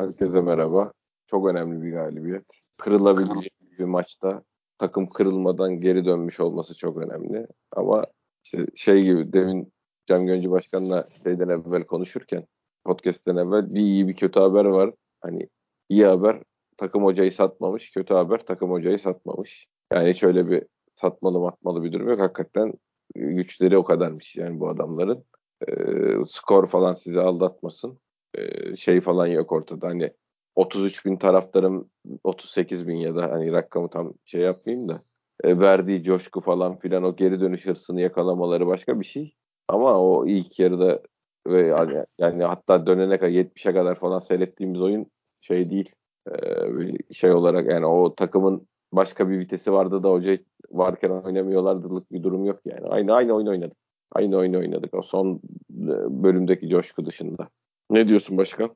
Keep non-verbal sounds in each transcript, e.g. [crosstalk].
Herkese merhaba. Çok önemli bir galibiyet. Kırılabilecek bir maçta takım kırılmadan geri dönmüş olması çok önemli. Ama işte şey gibi demin Cem Göncü Başkan'la şeyden evvel konuşurken podcast'ten evvel bir iyi bir kötü haber var. Hani iyi haber takım hocayı satmamış, kötü haber takım hocayı satmamış. Yani hiç öyle bir satmalı matmalı bir durum yok. Hakikaten güçleri o kadarmış yani bu adamların. E, skor falan sizi aldatmasın. Şey falan yok ortada. Hani 33 bin taraftarım 38 bin ya da hani rakamı tam şey yapmayayım da e, verdiği coşku falan filan o geri dönüş hırsını yakalamaları başka bir şey. Ama o ilk yarıda ve yani, yani hatta dönene kadar 70'e kadar falan seyrettiğimiz oyun şey değil. E, şey olarak yani o takımın başka bir vitesi vardı da hoca varken oynamıyorlardılık bir durum yok yani. Aynı aynı oyun oynadık. Aynı oyun oynadık o son bölümdeki coşku dışında. Ne diyorsun başkan?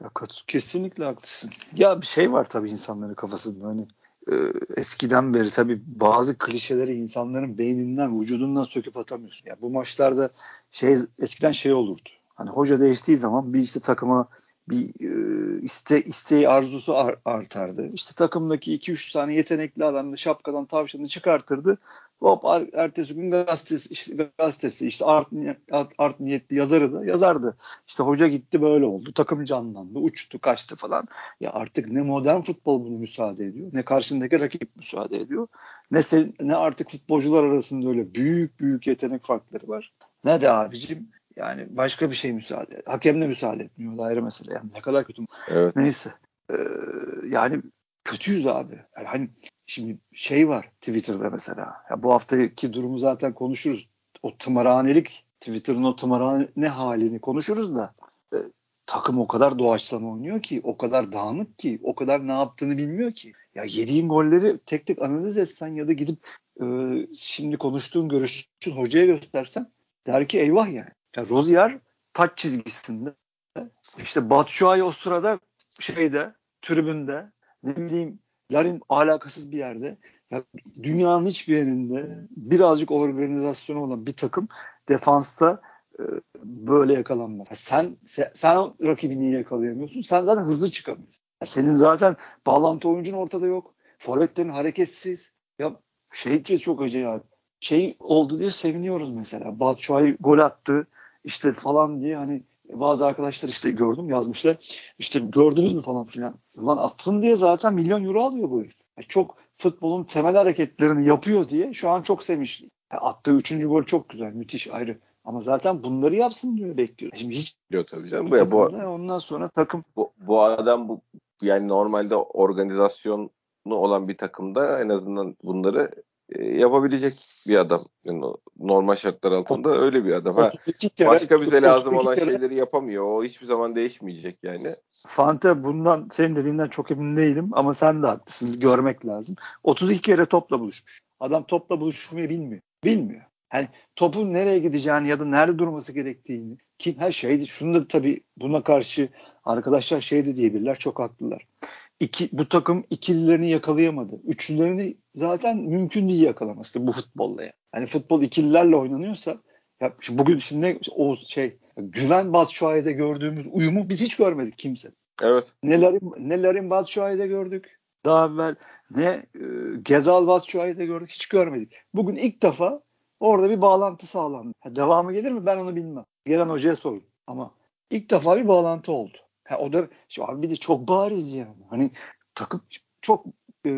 Ya, kesinlikle haklısın. Ya bir şey var tabii insanların kafasında hani e, eskiden beri tabii bazı klişeleri insanların beyninden, vücudundan söküp atamıyorsun. Ya bu maçlarda şey eskiden şey olurdu. Hani hoca değiştiği zaman bir işte takıma bir e, iste isteği arzusu ar, artardı. İşte takımdaki 2-3 tane yetenekli adamı şapkadan tavşanı çıkartırdı. Hop er, ertesi gün gazetesi işte, gazetesi işte art, art, art niyetli yazarı da yazardı. İşte hoca gitti böyle oldu. Takım canlandı. Uçtu kaçtı falan. Ya artık ne modern futbol bunu müsaade ediyor. Ne karşındaki rakip müsaade ediyor. Ne, sen, ne artık futbolcular arasında öyle büyük büyük yetenek farkları var. Ne de abicim yani başka bir şey müsaade. Hakem de müsaade etmiyor. O ayrı mesele. Yani ne kadar kötü. Evet. Neyse. Ee, yani kötüyüz abi. Yani hani şimdi şey var Twitter'da mesela. Ya bu haftaki durumu zaten konuşuruz. O tımarhanelik Twitter'ın o tımarhane halini konuşuruz da e, takım o kadar doğaçlama oynuyor ki, o kadar dağınık ki, o kadar ne yaptığını bilmiyor ki. Ya yediğin golleri tek tek analiz etsen ya da gidip e, şimdi konuştuğun görüşün hocaya göstersen der ki eyvah yani. Ya Rozier taç çizgisinde. İşte Batshuayi o sırada şeyde, tribünde, ne bileyim Larin alakasız bir yerde. Ya dünyanın hiçbir yerinde birazcık organizasyonu olan bir takım defansta e, böyle yakalanmaz. Sen, sen sen rakibini yakalayamıyorsun. Sen zaten hızlı çıkamıyorsun. Ya senin zaten bağlantı oyuncun ortada yok. Forvetlerin hareketsiz. Ya şey çok acayip. Şey oldu diye seviniyoruz mesela. Batshuayi gol attı işte falan diye hani bazı arkadaşlar işte gördüm yazmışlar. İşte gördünüz mü falan filan. Ulan atsın diye zaten milyon euro alıyor bu herif. Yani çok futbolun temel hareketlerini yapıyor diye şu an çok sevinçli. Yani attığı üçüncü gol çok güzel. Müthiş ayrı. Ama zaten bunları yapsın diyor bekliyor. Şimdi hiç diyor tabii canım. Bu, bu, ondan sonra takım bu, bu adam bu yani normalde organizasyonu olan bir takımda en azından bunları e, yapabilecek bir adam. Yani normal şartlar altında öyle bir adam. Ha, başka bize lazım olan kere, şeyleri yapamıyor. O hiçbir zaman değişmeyecek yani. Fante bundan senin dediğinden çok emin değilim ama sen de haklısın. Görmek lazım. 32 kere topla buluşmuş. Adam topla buluşmayı bilmiyor. Bilmiyor. Hani topun nereye gideceğini ya da nerede durması gerektiğini kim her şeydi. Şunu da tabii buna karşı arkadaşlar şey de diyebilirler. Çok haklılar iki, bu takım ikililerini yakalayamadı. Üçlülerini zaten mümkün değil yakalaması bu futbolla yani. Hani futbol ikililerle oynanıyorsa ya şimdi bugün şimdi o şey Güven Batshuayi'de gördüğümüz uyumu biz hiç görmedik kimse. Evet. Nelerin nelerin Batshuayi'de gördük. Daha evvel ne e, Gezal Batshuayi'de gördük hiç görmedik. Bugün ilk defa orada bir bağlantı sağlandı. Ha, devamı gelir mi ben onu bilmem. Gelen hocaya sorun. Ama ilk defa bir bağlantı oldu. Ha, o da şu abi bir de çok bariz yani. Hani takım çok e,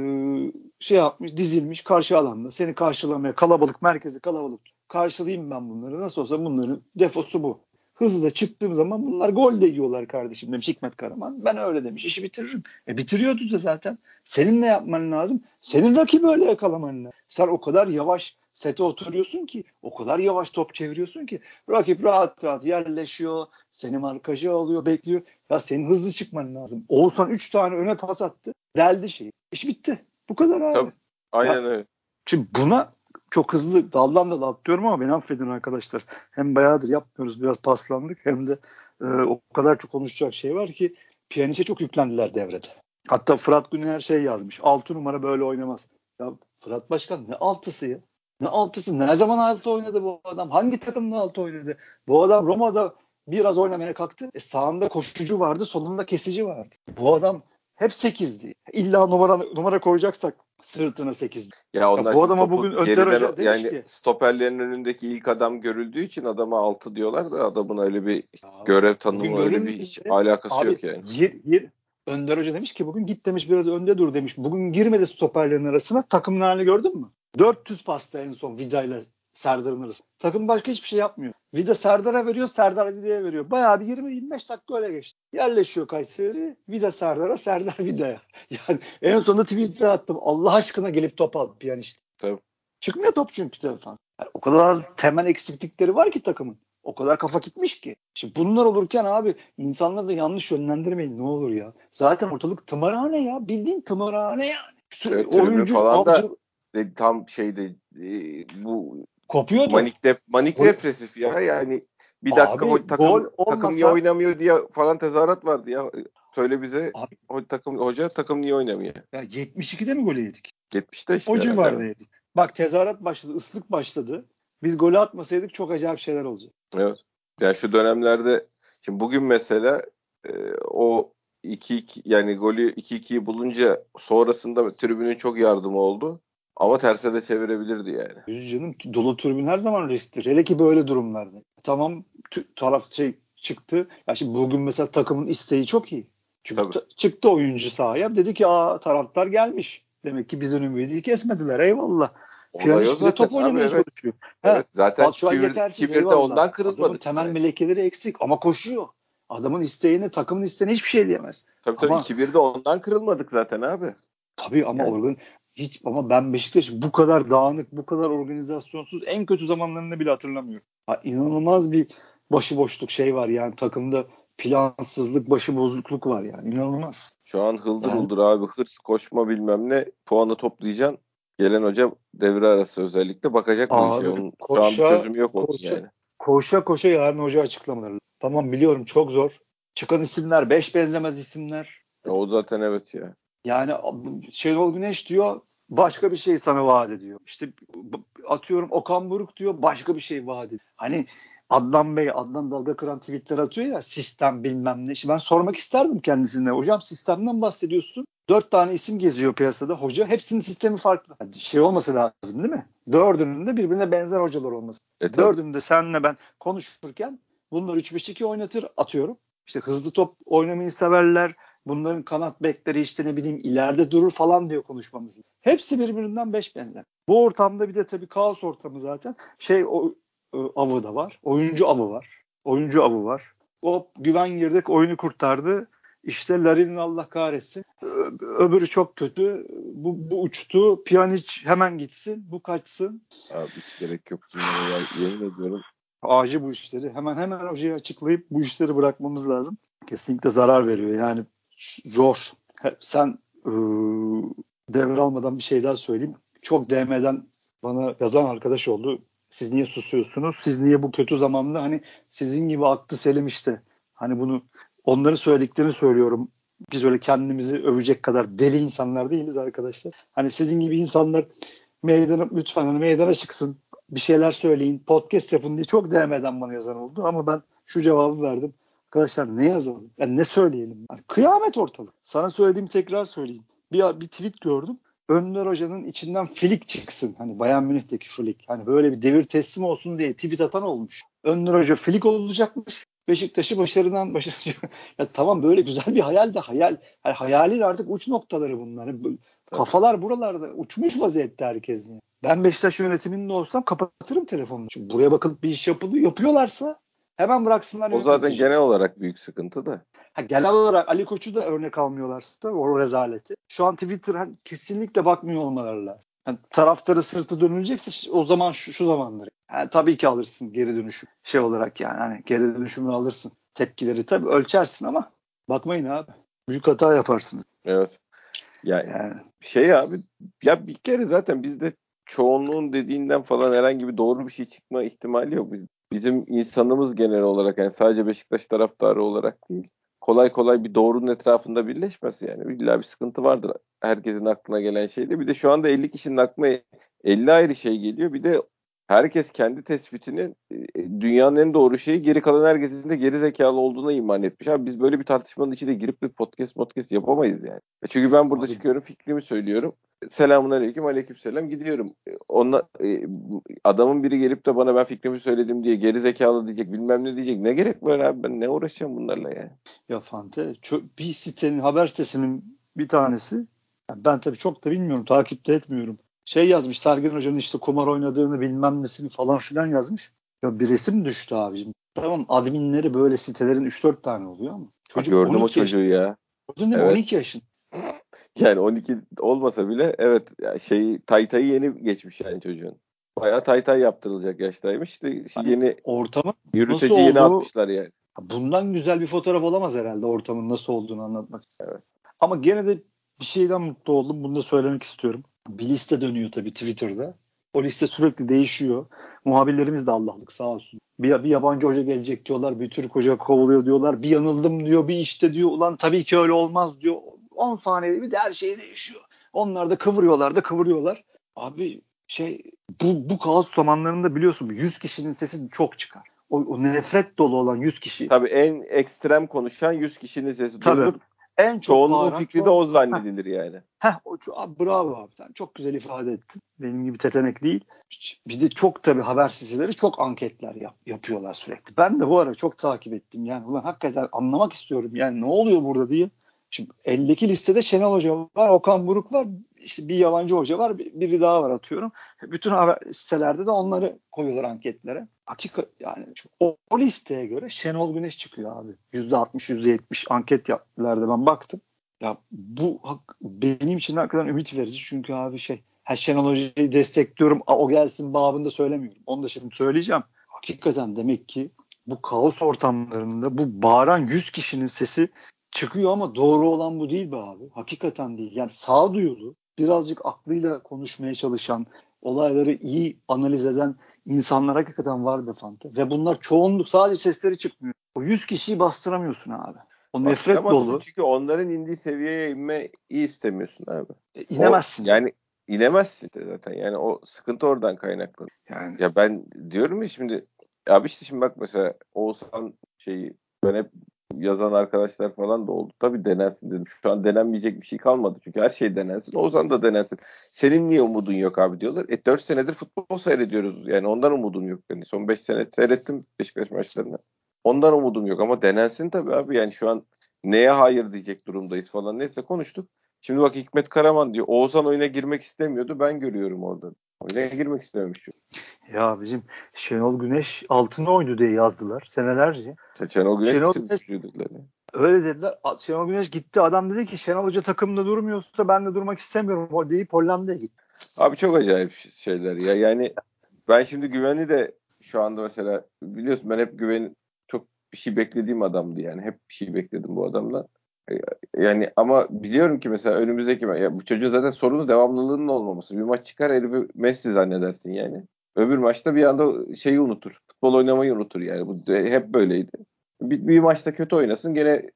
şey yapmış, dizilmiş karşı alanda. Seni karşılamaya kalabalık, merkezi kalabalık. Karşılayayım ben bunları. Nasıl olsa bunların defosu bu. Hızlı çıktığım zaman bunlar gol de yiyorlar kardeşim demiş Hikmet Karaman. Ben öyle demiş. işi bitiririm. E bitiriyordu da zaten. Senin ne yapman lazım? Senin rakibi öyle yakalaman lazım. Sen o kadar yavaş sete oturuyorsun ki o kadar yavaş top çeviriyorsun ki rakip rahat rahat yerleşiyor. Seni markajı alıyor, bekliyor. Ya senin hızlı çıkman lazım. Oğuzhan 3 tane öne pas attı. Deldi şeyi. İş bitti. Bu kadar abi. Tabii. Aynen ya, öyle. Şimdi buna çok hızlı daldan da atlıyorum ama beni affedin arkadaşlar. Hem bayağıdır yapmıyoruz biraz paslandık hem de e, o kadar çok konuşacak şey var ki Pjanic'e çok yüklendiler devrede. Hatta Fırat Güner şey yazmış. 6 numara böyle oynamaz. Ya Fırat Başkan ne altısı ya? Ne altısı? Ne zaman altı oynadı bu adam? Hangi takımda altı oynadı? Bu adam Roma'da Biraz oynamaya kalktı. E sağında koşucu vardı, solunda kesici vardı. Bu adam hep 8'di. İlla numara numara koyacaksak sırtına 8. Ya, onlar ya bu adama bugün Önder Hoca demiş yani ki stoperlerin önündeki ilk adam görüldüğü için adama 6 diyorlar da adamın öyle bir ya, görev tanımı öyle bir hiç alakası abi, yok yani. Yer, yer, Önder Hoca demiş ki bugün git demiş biraz önde dur demiş. Bugün girmedi stoperlerin arasına. Takımın halini gördün mü? 400 pasta en son Vida ile Serdar'ın arasında. Takım başka hiçbir şey yapmıyor. Vida Serdar'a veriyor, Serdar Vida'ya veriyor. Bayağı bir 20-25 dakika öyle geçti. Yerleşiyor Kayseri. Vida Serdar'a, Serdar Vida'ya. [laughs] Yani en sonunda Twitter'a attım. Allah aşkına gelip top al piyanist. Tabii. Çıkmıyor top çünkü telefon. Yani o kadar temel eksiklikleri var ki takımın. O kadar kafa gitmiş ki. Şimdi bunlar olurken abi insanları da yanlış yönlendirmeyin ne olur ya. Zaten ortalık tımarhane ya. Bildiğin tımarhane yani. Evet, oyuncu falan da de, tam şeyde e, bu kopuyordu. Manik, def, manik gol, depresif ya yani bir dakika abi, takım, gol olmasa, takım niye oynamıyor diye falan tezahürat vardı ya. Söyle bize abi, o, takım hoca takım niye oynamıyor? Ya 72'de mi gol yedik? 70'te işte. O civarda yedik. Bak tezahürat başladı, ıslık başladı. Biz golü atmasaydık çok acayip şeyler olacak. Evet. Yani şu dönemlerde şimdi bugün mesela e, o 2-2 yani golü 2-2'yi bulunca sonrasında tribünün çok yardımı oldu. Ama terse de çevirebilirdi yani. Yüz canım dolu tribün her zaman risktir. Hele ki böyle durumlarda. Tamam taraf şey çıktı. Ya şimdi bugün mesela takımın isteği çok iyi. Çünkü ta- çıktı oyuncu sahaya. Dedi ki aa taraftar gelmiş. Demek ki bizim ümidi kesmediler. Eyvallah. Piyanist bile top oynamaya evet. çalışıyor. Evet, zaten kibir, kibir de ondan kırılmadı. Adamın temel yani. melekeleri eksik ama koşuyor. Adamın isteğini, takımın isteğini hiçbir şey diyemez. Tabii tabii ama, kibirde ondan kırılmadık zaten abi. Tabii ama yani. organ hiç ama ben Beşiktaş bu kadar dağınık, bu kadar organizasyonsuz en kötü zamanlarında bile hatırlamıyorum. Ha, inanılmaz bir başıboşluk şey var yani takımda plansızlık, başıbozukluk var yani inanılmaz. Şu an hıldır yani, hıldır abi hırs koşma bilmem ne puanı toplayacaksın. Gelen hoca devre arası özellikle bakacak bu işe. Onun koşa, şu an bir çözümü yok koşa, onun yani. Koşa koşa yarın hoca açıklamaları. Tamam biliyorum çok zor. Çıkan isimler beş benzemez isimler. O zaten evet ya. Yani Şenol Güneş diyor başka bir şey sana vaat ediyor. İşte atıyorum Okan Buruk diyor başka bir şey vaat ediyor. Hani Adnan Bey, Adnan dalga kıran tweetler atıyor ya sistem bilmem ne. Şimdi ben sormak isterdim kendisine. Hocam sistemden bahsediyorsun. Dört tane isim geziyor piyasada hoca. Hepsinin sistemi farklı. Yani şey olması lazım değil mi? Dördünün de birbirine benzer hocalar olması. E, Dördünün de senle ben konuşurken bunlar 3-5-2 oynatır atıyorum. İşte hızlı top oynamayı severler. Bunların kanat bekleri işte ne bileyim ileride durur falan diyor konuşmamız. Hepsi birbirinden beş benzer. Bu ortamda bir de tabii kaos ortamı zaten. Şey o e, avı da var. Oyuncu avı var. Oyuncu avı var. O güven girdik oyunu kurtardı. İşte Larin'in Allah kahretsin. Öbürü çok kötü. Bu, bu uçtu. Pjanic hemen gitsin. Bu kaçsın. Abi hiç gerek yok. Yemin ediyorum. Acil bu işleri. Hemen hemen hocaya açıklayıp bu işleri bırakmamız lazım. Kesinlikle zarar veriyor. Yani zor. Sen ıı, devralmadan bir şey daha söyleyeyim. Çok DM'den bana yazan arkadaş oldu. Siz niye susuyorsunuz? Siz niye bu kötü zamanda hani sizin gibi aklı selim işte. Hani bunu onların söylediklerini söylüyorum. Biz öyle kendimizi övecek kadar deli insanlar değiliz arkadaşlar. Hani sizin gibi insanlar meydana lütfen hani meydana çıksın. Bir şeyler söyleyin, podcast yapın diye çok DM'den bana yazan oldu ama ben şu cevabı verdim. Arkadaşlar ne yazalım? Yani ne söyleyelim? Yani kıyamet ortalık. Sana söylediğim tekrar söyleyeyim. Bir, bir tweet gördüm. Önder Hoca'nın içinden filik çıksın. Hani Bayan Münih'teki filik. Hani böyle bir devir teslim olsun diye tweet atan olmuş. Önder Hoca filik olacakmış. Beşiktaş'ı başarıdan başarıcı. [laughs] ya tamam böyle güzel bir hayal de hayal. Yani hayalin artık uç noktaları bunlar. Yani kafalar buralarda uçmuş vaziyette herkes. Ben Beşiktaş yönetiminde olsam kapatırım telefonunu. Çünkü buraya bakılıp bir iş yapılıyor. Yapıyorlarsa hemen bıraksınlar. O zaten yönetici. genel olarak büyük sıkıntı da. Ha, genel olarak Ali Koç'u da örnek almıyorlarsa o rezaleti. Şu an Twitter hani, kesinlikle bakmıyor olmaları lazım. Yani taraftarı sırtı dönülecekse o zaman şu, şu zamanları. Yani tabii ki alırsın geri dönüşüm şey olarak yani hani geri dönüşümü alırsın. Tepkileri tabii ölçersin ama bakmayın abi. Büyük hata yaparsınız. Evet. Yani, yani şey abi ya bir kere zaten bizde çoğunluğun dediğinden falan herhangi bir doğru bir şey çıkma ihtimali yok. Biz, bizim insanımız genel olarak yani sadece Beşiktaş taraftarı olarak değil kolay kolay bir doğrunun etrafında birleşmez yani. İlla bir sıkıntı vardır herkesin aklına gelen şeyde. Bir de şu anda 50 kişinin aklına 50 ayrı şey geliyor. Bir de herkes kendi tespitinin e, dünyanın en doğru şeyi geri kalan herkesin de geri zekalı olduğuna iman etmiş. Abi biz böyle bir tartışmanın içine girip bir podcast podcast yapamayız yani. E, çünkü ben burada Abi. çıkıyorum fikrimi söylüyorum. Selamun aleyküm aleyküm selam gidiyorum. E, Onunla, adamın biri gelip de bana ben fikrimi söyledim diye geri zekalı diyecek bilmem ne diyecek. Ne gerek var abi ben ne uğraşacağım bunlarla yani. Ya Fante bir sitenin haber sitesinin bir tanesi ben tabii çok da bilmiyorum takipte etmiyorum şey yazmış Sergen Hoca'nın işte kumar oynadığını bilmem nesini falan filan yazmış. Ya bir resim düştü abicim. Tamam adminleri böyle sitelerin 3-4 tane oluyor ama. Çocuk Gördüm o çocuğu yaşında. ya. Gördün değil evet. 12 yaşında. [laughs] Yani 12 olmasa bile evet yani şey Taytay'ı yeni geçmiş yani çocuğun. Bayağı Taytay yaptırılacak yaştaymış. İşte hani yeni ortamı yürüteci yeni olduğu, atmışlar yani. Bundan güzel bir fotoğraf olamaz herhalde ortamın nasıl olduğunu anlatmak. Evet. Ama gene de bir şeyden mutlu oldum. Bunu da söylemek istiyorum bir liste dönüyor tabii Twitter'da. O liste sürekli değişiyor. Muhabirlerimiz de Allah'lık sağ olsun. Bir, bir yabancı hoca gelecek diyorlar. Bir Türk hoca kovuluyor diyorlar. Bir yanıldım diyor. Bir işte diyor. Ulan tabii ki öyle olmaz diyor. 10 saniyede bir de her şey değişiyor. Onlar da kıvırıyorlar da kıvırıyorlar. Abi şey bu, bu kaos zamanlarında biliyorsun 100 kişinin sesi çok çıkar. O, o nefret dolu olan 100 kişi. Tabii en ekstrem konuşan 100 kişinin sesi. Tabii. En çok Çoğunluğun fikri de o zannedilir heh. yani. Heh, o, abi, bravo abi sen çok güzel ifade ettin. Benim gibi tetenek değil. Bir de çok tabii haber siteleri çok anketler yap, yapıyorlar sürekli. Ben de bu ara çok takip ettim. Yani ulan hakikaten anlamak istiyorum. Yani ne oluyor burada diye. Şimdi eldeki listede Şenol Hoca var, Okan Buruk var, işte bir yabancı hoca var, biri daha var atıyorum. Bütün haber sitelerde de onları koyuyorlar anketlere. Hakika yani o, o listeye göre Şenol Güneş çıkıyor abi. %60, %70 anketlerde ben baktım. Ya bu benim için hakikaten ümit verici çünkü abi şey her Şenol Hoca'yı destekliyorum o gelsin babında söylemiyorum. Onu da şimdi söyleyeceğim. Hakikaten demek ki bu kaos ortamlarında bu bağıran 100 kişinin sesi çıkıyor ama doğru olan bu değil be abi. Hakikaten değil. Yani sağduyulu, birazcık aklıyla konuşmaya çalışan, olayları iyi analiz eden insanlar hakikaten var be Fante. Ve bunlar çoğunluk sadece sesleri çıkmıyor. O 100 kişiyi bastıramıyorsun abi. O nefret dolu. Çünkü onların indiği seviyeye inme iyi istemiyorsun abi. E, inemezsin. O, yani inemezsin de zaten. Yani o sıkıntı oradan kaynaklı. Yani ya ben diyorum ya şimdi abi işte şimdi bak mesela Oğuzhan şeyi ben hep yazan arkadaşlar falan da oldu. Tabii denensin dedim. Şu an denenmeyecek bir şey kalmadı. Çünkü her şey denensin. Ozan da denensin. Senin niye umudun yok abi diyorlar. E 4 senedir futbol seyrediyoruz. Yani ondan umudum yok. Yani son 5 sene seyrettim Beşiktaş maçlarını. Ondan umudum yok ama denensin tabii abi. Yani şu an neye hayır diyecek durumdayız falan. Neyse konuştuk. Şimdi bak Hikmet Karaman diyor. Oğuzhan oyuna girmek istemiyordu. Ben görüyorum orada. Oyuna girmek istememiş. Ya bizim Şenol Güneş altın oydu diye yazdılar senelerce. Şenol Güneş Şenol Güneş, öyle dediler. Şenol Güneş gitti. Adam dedi ki Şenol Hoca takımda durmuyorsa ben de durmak istemiyorum deyip Hollanda'ya gitti. Abi çok acayip şeyler ya. Yani ben şimdi güveni de şu anda mesela biliyorsun ben hep güven çok bir şey beklediğim adamdı yani. Hep bir şey bekledim bu adamla. Yani ama biliyorum ki mesela önümüzdeki ya bu çocuğun zaten sorunu devamlılığının olmaması. Bir maç çıkar herifi Messi zannedersin yani. Öbür maçta bir anda şeyi unutur. Futbol oynamayı unutur yani. Bu hep böyleydi. Bir, bir maçta kötü oynasın gene e,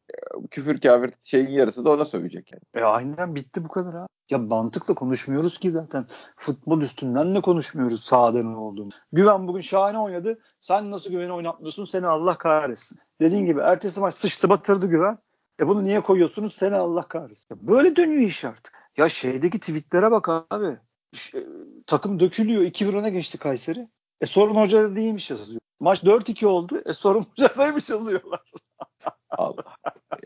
küfür kafir şeyin yarısı da ona sövecek yani. E aynen bitti bu kadar ha. Ya mantıkla konuşmuyoruz ki zaten. Futbol üstünden de konuşmuyoruz sahada ne olduğunu. Güven bugün şahane oynadı. Sen nasıl güveni oynatmıyorsun? Seni Allah kahretsin. Dediğin gibi ertesi maç sıçtı batırdı güven. E bunu niye koyuyorsunuz? Seni Allah kahretsin. Böyle dönüyor iş artık. Ya şeydeki tweetlere bak abi. Ş- e, takım dökülüyor. 2-1 öne geçti Kayseri. E sorun hocada değilmiş yazıyor. Maç 4-2 oldu. E sorun [laughs] hocadaymış yazıyorlar. Allah.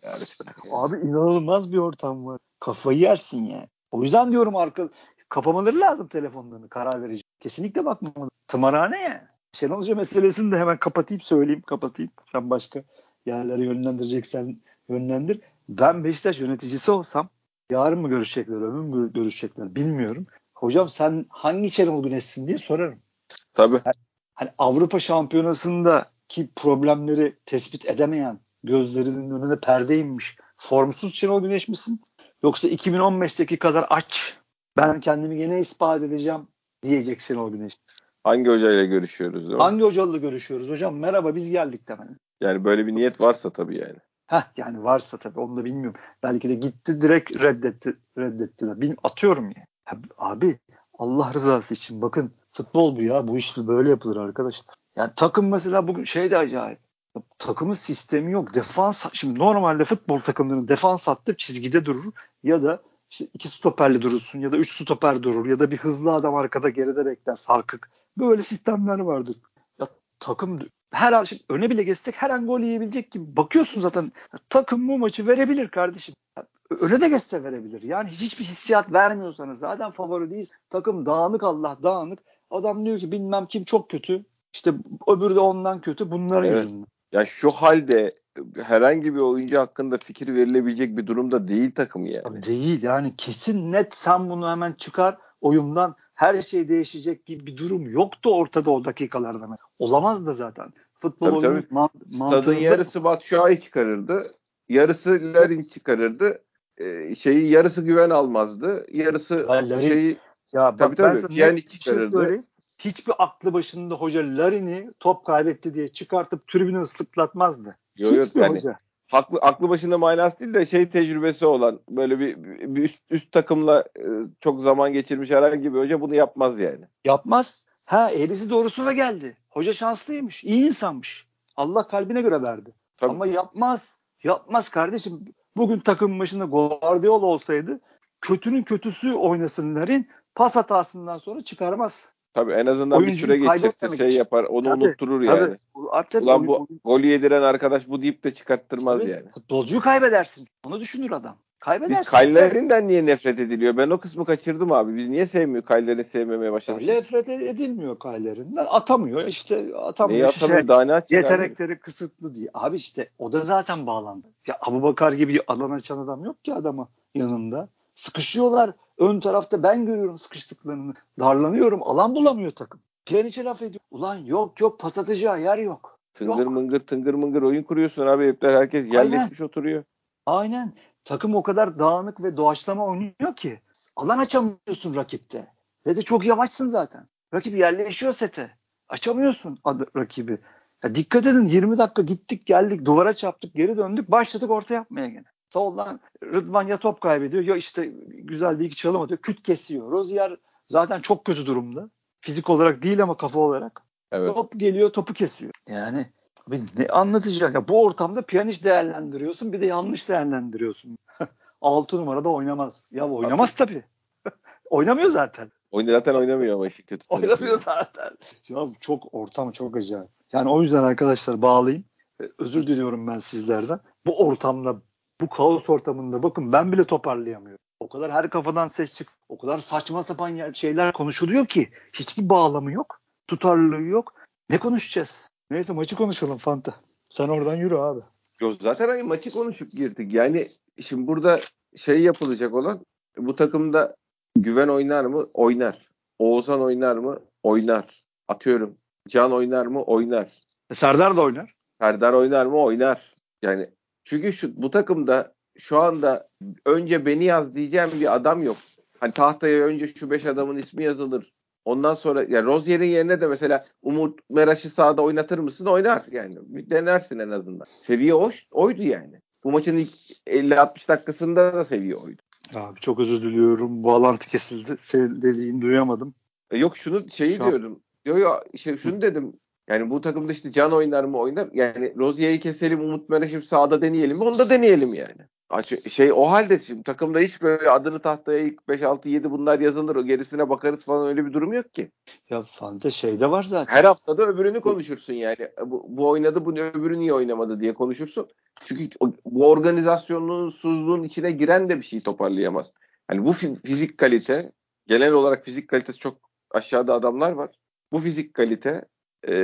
Yani. Abi inanılmaz bir ortam var. Kafayı yersin yani. O yüzden diyorum arka kapamaları lazım telefonlarını karar verici. Kesinlikle bakmamalı. Tımarhane yani. Şenol Hoca meselesini de hemen kapatayım söyleyeyim kapatayım. Sen başka yerlere yönlendireceksen yönlendir. Ben Beşiktaş yöneticisi olsam yarın mı görüşecekler, ömür mü görüşecekler bilmiyorum. Hocam sen hangi Şenol Güneş'sin diye sorarım. Tabii. Yani, hani Avrupa Şampiyonası'ndaki problemleri tespit edemeyen gözlerinin önüne perde inmiş formsuz Şenol Güneş misin? Yoksa 2015'teki kadar aç ben kendimi yine ispat edeceğim diyecek Şenol Güneş. Hangi hocayla görüşüyoruz? Hangi hocayla görüşüyoruz? Hocam merhaba biz geldik demeli. Yani böyle bir niyet varsa tabii yani. Heh, yani varsa tabii onu da bilmiyorum. Belki de gitti direkt reddetti, reddettiler. Bilmiyorum, atıyorum yani. Ya, abi Allah rızası için bakın Futbol bu ya. Bu iş böyle yapılır arkadaşlar. Yani takım mesela bugün şey de acayip. Takımın sistemi yok. Defans şimdi normalde futbol takımlarının defans hattı çizgide durur ya da işte iki stoperli durursun ya da üç stoper durur ya da bir hızlı adam arkada geride bekler sarkık. Böyle sistemler vardır. Ya takım her an şimdi öne bile geçsek her an gol yiyebilecek gibi bakıyorsun zaten takım bu maçı verebilir kardeşim. Öne de geçse verebilir. Yani hiçbir hissiyat vermiyorsanız zaten favori değil. Takım dağınık Allah dağınık. Adam diyor ki bilmem kim çok kötü. İşte öbürü de ondan kötü. Bunların evet. yüzünden. Ya şu halde herhangi bir oyuncu hakkında fikir verilebilecek bir durumda değil takım yani. Değil yani kesin net sen bunu hemen çıkar oyundan her şey değişecek gibi bir durum yoktu ortada o dakikalarda. Olamaz da zaten. Futbol tabii, oyunu tabii. Man- Stadın yarısı Batshuayi çıkarırdı. Yarısı Larin çıkarırdı. Ee, şeyi yarısı güven almazdı. Yarısı ya, Larin, şeyi ya tabii bak, tabii. Yani çıkarırdı. Şey hiçbir aklı başında hoca Larin'i top kaybetti diye çıkartıp tribünü ıslıklatmazdı. Yok, Hiçbir yani, hoca. Haklı, aklı başında manası değil de şey tecrübesi olan böyle bir, bir üst, üst takımla e, çok zaman geçirmiş herhangi bir hoca bunu yapmaz yani. Yapmaz. Ha eğrisi doğrusuna geldi. Hoca şanslıymış. iyi insanmış. Allah kalbine göre verdi. Tabii. Ama yapmaz. Yapmaz kardeşim. Bugün takım başında Guardiola olsaydı kötünün kötüsü oynasınların pas hatasından sonra çıkarmaz. Tabii en azından bir süre geçirse şey yapar. Onu tabii, unutturur tabii. yani. Artık Ulan bu oyun, golü yediren arkadaş bu deyip de çıkarttırmaz tabii. yani. Futbolcuyu kaybedersin. Onu düşünür adam. Kaybedersin. Biz Kaylerinden niye nefret ediliyor? Ben o kısmı kaçırdım abi. Biz niye sevmiyor Kayler'i sevmemeye başladık? Nefret edilmiyor Kaylerinden. Atamıyor. İşte atamıyor. Neyi atamıyor? Şey, Daha ne yetenekleri abi? kısıtlı diye. Abi işte o da zaten bağlandı. Ya Abu Bakar gibi alan açan adam yok ki adama yanında. Sıkışıyorlar. Ön tarafta ben görüyorum sıkıştıklarını. Darlanıyorum. Alan bulamıyor takım. Pjanic'e laf ediyor. Ulan yok yok pas atacağı yer yok. Tıngır yok. mıngır tıngır mıngır oyun kuruyorsun abi. Hep herkes yerleşmiş oturuyor. Aynen. Takım o kadar dağınık ve doğaçlama oynuyor ki alan açamıyorsun rakipte. Ve de çok yavaşsın zaten. Rakip yerleşiyor sete. Açamıyorsun rakibi. Ya dikkat edin 20 dakika gittik geldik duvara çarptık geri döndük başladık orta yapmaya gene. Soldan Rıdvan ya top kaybediyor ya işte güzel bir iki çalım atıyor. Küt kesiyor. Rozier zaten çok kötü durumda. Fizik olarak değil ama kafa olarak. Evet. Top geliyor topu kesiyor. Yani ne anlatacak? Ya bu ortamda piyaniş değerlendiriyorsun bir de yanlış değerlendiriyorsun. [laughs] 6 numarada oynamaz. Ya oynamaz tabii. [laughs] Oynamıyor zaten. Oyna zaten oynamıyor ama işi kötü. Oynamıyor zaten. Ya çok ortam çok acayip. Yani o yüzden arkadaşlar bağlayayım. Özür diliyorum ben sizlerden. Bu ortamda bu kaos ortamında bakın ben bile toparlayamıyorum. O kadar her kafadan ses çık. O kadar saçma sapan şeyler konuşuluyor ki hiçbir bağlamı yok. Tutarlılığı yok. Ne konuşacağız? Neyse maçı konuşalım Fanta. Sen oradan yürü abi. Yok zaten hani maçı konuşup girdik. Yani şimdi burada şey yapılacak olan bu takımda güven oynar mı? Oynar. Oğuzhan oynar mı? Oynar. Atıyorum. Can oynar mı? Oynar. E, Serdar da oynar. Serdar oynar mı? Oynar. Yani çünkü şu bu takımda şu anda önce beni yaz diyeceğim bir adam yok. Hani tahtaya önce şu beş adamın ismi yazılır. Ondan sonra ya Rozier'in yerine de mesela Umut Meraş'ı sahada oynatır mısın? Oynar yani. Bir denersin en azından. Seviye o, oydu yani. Bu maçın ilk 50-60 dakikasında da seviye oydu. Abi çok özür diliyorum. Bağlantı kesildi. Senin dediğini duyamadım. E yok şunu şeyi Şu diyorum. Yok yok şey, şunu dedim. Yani bu takımda işte Can oynar mı oynar. Yani Rozier'i keselim Umut Meraş'ı sahada deneyelim mi? Onu da deneyelim yani şey o halde şimdi takımda hiç böyle adını tahtaya ilk 5 6 7 bunlar yazılır o gerisine bakarız falan öyle bir durum yok ki. Ya fanta şey de var zaten. Her haftada öbürünü konuşursun yani. Bu, bu oynadı bu öbürü niye oynamadı diye konuşursun. Çünkü bu organizasyonsuzluğun içine giren de bir şey toparlayamaz. Hani bu fizik kalite genel olarak fizik kalitesi çok aşağıda adamlar var. Bu fizik kalite e,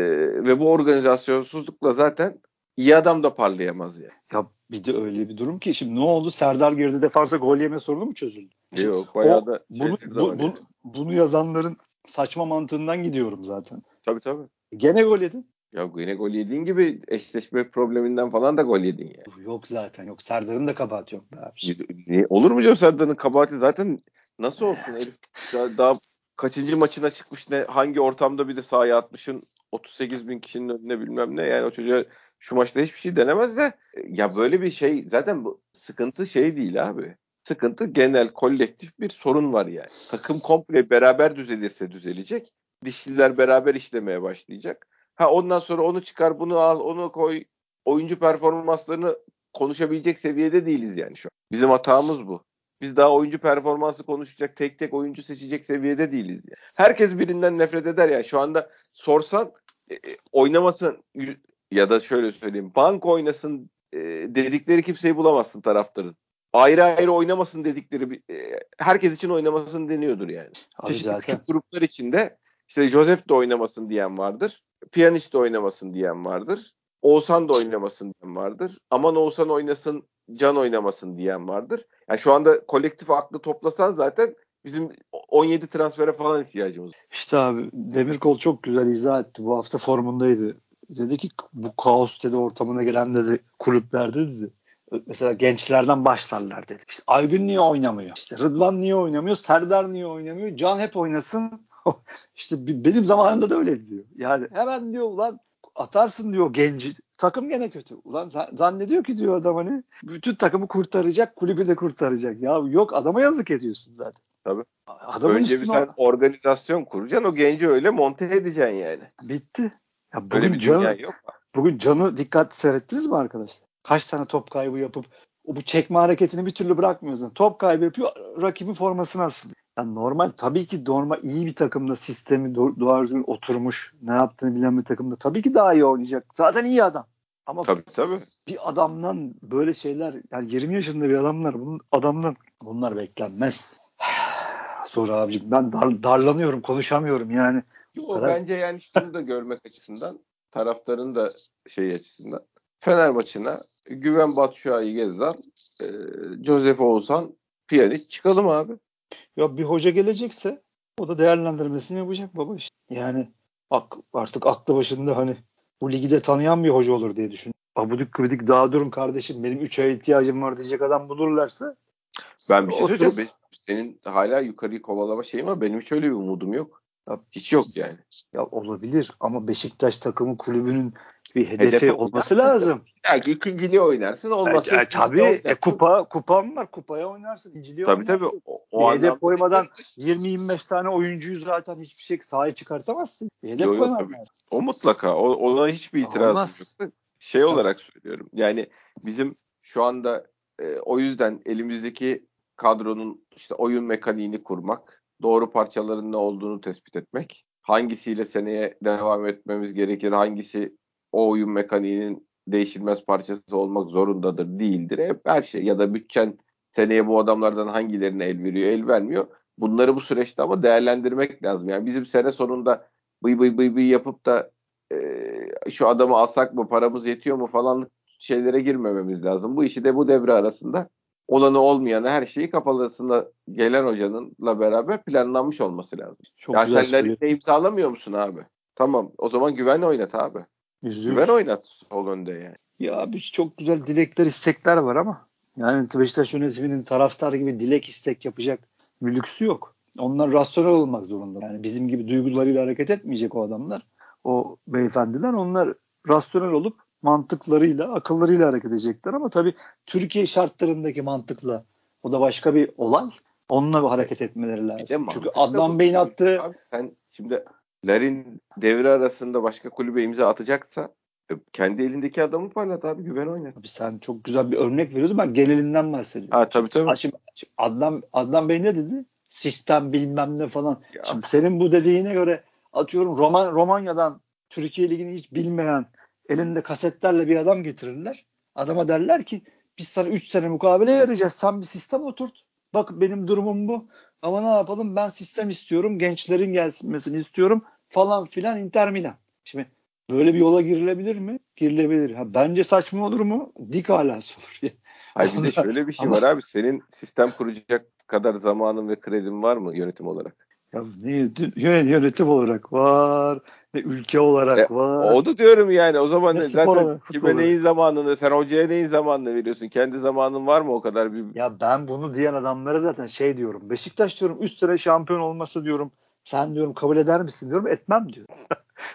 ve bu organizasyonsuzlukla zaten iyi adam da parlayamaz yani. Ya bir de öyle bir durum ki şimdi ne oldu? Serdar geride defansa gol yeme sorunu mu çözüldü? Yok bayağı o, da bunu, bu, bu, bunu yazanların saçma mantığından gidiyorum zaten. Tabii tabii. Gene gol yedin. Ya gene gol yediğin gibi eşleşme probleminden falan da gol yedin yani. Yok zaten yok. Serdar'ın da kabahati yok be abi. Ne, olur mu canım Serdar'ın kabahati zaten nasıl olsun herif? Daha, daha kaçıncı maçına çıkmış ne hangi ortamda bir de sahaya atmışın 38 bin kişinin önüne bilmem ne yani o çocuğa şu maçta hiçbir şey denemez de ya böyle bir şey zaten bu sıkıntı şey değil abi. Sıkıntı genel kolektif bir sorun var yani. Takım komple beraber düzelirse düzelecek. dişliler beraber işlemeye başlayacak. Ha ondan sonra onu çıkar, bunu al, onu koy. Oyuncu performanslarını konuşabilecek seviyede değiliz yani şu an. Bizim hatamız bu. Biz daha oyuncu performansı konuşacak, tek tek oyuncu seçecek seviyede değiliz. Yani. Herkes birinden nefret eder yani. Şu anda sorsan e, e oynamasın ya da şöyle söyleyeyim. Bank oynasın e, dedikleri kimseyi bulamazsın taraftarın. Ayrı ayrı oynamasın dedikleri e, herkes için oynamasın deniyordur yani. Abi Çeşitli zaten. küçük gruplar içinde işte Joseph de oynamasın diyen vardır. Piyanist de oynamasın diyen vardır. Oğuzhan da oynamasın diyen vardır. Aman Oğuzhan oynasın, Can oynamasın diyen vardır. Yani şu anda kolektif aklı toplasan zaten bizim 17 transfere falan ihtiyacımız var. İşte abi Demirkol çok güzel izah etti. Bu hafta formundaydı. Dedi ki bu kaos dedi ortamına gelen dedi kulüplerde dedi. Mesela gençlerden başlarlar dedi. İşte Aygün niye oynamıyor? İşte Rıdvan niye oynamıyor? Serdar niye oynamıyor? Can hep oynasın. [laughs] İşte benim zamanımda da öyle diyor. Yani hemen diyor ulan atarsın diyor genci. Takım gene kötü. Ulan zannediyor ki diyor adam hani bütün takımı kurtaracak, kulübü de kurtaracak. Ya yok adama yazık ediyorsun zaten. Tabii. Adamın Önce bir sen organizasyon kuracaksın. O genci öyle monte edeceksin yani. Bitti. Ya bugün Böyle bir canı, yok mu? Bugün canı dikkat seyrettiniz mi arkadaşlar? Kaç tane top kaybı yapıp o bu çekme hareketini bir türlü bırakmıyorsun. Top kaybı yapıyor, rakibin formasını asılıyor. Yani normal tabii ki normal iyi bir takımda sistemi doğru düzgün oturmuş, ne yaptığını bilen bir takımda tabii ki daha iyi oynayacak. Zaten iyi adam. Ama tabii, tabii. bir adamdan böyle şeyler yani 20 yaşında bir adamlar bunun adamdan bunlar beklenmez. Sonra abicim ben dar, darlanıyorum konuşamıyorum yani. Yo, kadar... Bence yani şunu da görmek açısından taraftarın da şey açısından Fener maçına Güven Batshuayi Gezzal, e, Josef Oğuzhan, Piyaniç çıkalım abi. Ya bir hoca gelecekse o da değerlendirmesini yapacak baba işte. Yani artık aklı başında hani bu ligi de tanıyan bir hoca olur diye düşün. Abudik kıvıdik daha durun kardeşim benim 3 aya ihtiyacım var diyecek adam bulurlarsa. Ben bir şey söyleyeceğim. Senin hala yukarıyı kovalama şeyin var. Benim hiç öyle bir umudum yok. Ya, hiç yok yani. Ya olabilir ama Beşiktaş takımı kulübünün bir hedefi Hedef olması oynarsın. lazım. Yani ikinciliği oynarsın olmaz. E, tabii e, kupa kupam var kupaya oynarsın. İkinciliği tabii oynarsın. tabii. O, o bir hedef koymadan 20-25 tane oyuncuyu zaten hiçbir şey sahaya çıkartamazsın. Bir hedef yok, tabii. O mutlaka. O, ona hiçbir itiraz yok. Şey olarak söylüyorum. Yani bizim şu anda e, o yüzden elimizdeki kadronun işte oyun mekaniğini kurmak, doğru parçaların ne olduğunu tespit etmek, hangisiyle seneye devam etmemiz gerekir, hangisi o oyun mekaniğinin değişilmez parçası olmak zorundadır, değildir. Hep her şey ya da bütçen seneye bu adamlardan hangilerine el veriyor, el vermiyor. Bunları bu süreçte ama değerlendirmek lazım. Yani bizim sene sonunda bıy bıy bıy bıy yapıp da e, şu adamı alsak mı, paramız yetiyor mu falan şeylere girmememiz lazım. Bu işi de bu devre arasında olanı olmayanı her şeyi kafasında gelen hocanınla beraber planlanmış olması lazım. Çok ya güzel sen imzalamıyor musun abi? Tamam o zaman güvenle oynat abi. Yüzde Güven oynat sol önde yani. Ya abi çok güzel dilekler istekler var ama yani Beşiktaş yönetiminin taraftar gibi dilek istek yapacak bir lüksü yok. Onlar rasyonel olmak zorunda. Yani bizim gibi duygularıyla hareket etmeyecek o adamlar. O beyefendiler onlar rasyonel olup mantıklarıyla, akıllarıyla hareket edecekler ama tabii Türkiye şartlarındaki mantıkla o da başka bir olay. Onunla hareket etmeleri lazım. Çünkü Adnan Bey'in attığı abi, sen şimdi Larin devre arasında başka kulübe imza atacaksa e, kendi elindeki adamı parlat abi güven oynar. Abi sen çok güzel bir örnek veriyorsun. Ben genelinden bahsediyorum. Ha tabii tabii. Şimdi, şimdi Adnan, Adnan Bey ne dedi? Sistem bilmem ne falan. Ya. Şimdi senin bu dediğine göre atıyorum Roman Romanya'dan Türkiye Ligi'ni hiç bilmeyen elinde kasetlerle bir adam getirirler. Adama derler ki biz sana 3 sene mukabele vereceğiz. Sen bir sistem oturt. Bak benim durumum bu. Ama ne yapalım ben sistem istiyorum. Gençlerin gelmesini istiyorum falan filan Inter Milan. Şimdi böyle bir yola girilebilir mi? Girilebilir. Ha, bence saçma olur mu? Dik alası olur. Hayır bir de [laughs] şöyle bir şey Ama... var abi. Senin sistem kuracak kadar zamanın ve kredin var mı yönetim olarak? Ya ne yönetim olarak var ülke olarak e, var. O da diyorum yani o zaman ne zaten olarak, kime neyin zamanını sen hocaya neyin zamanını veriyorsun? Kendi zamanın var mı o kadar? Bir... Ya ben bunu diyen adamlara zaten şey diyorum. Beşiktaş diyorum üst sıra şampiyon olması diyorum. Sen diyorum kabul eder misin diyorum. Etmem diyorum.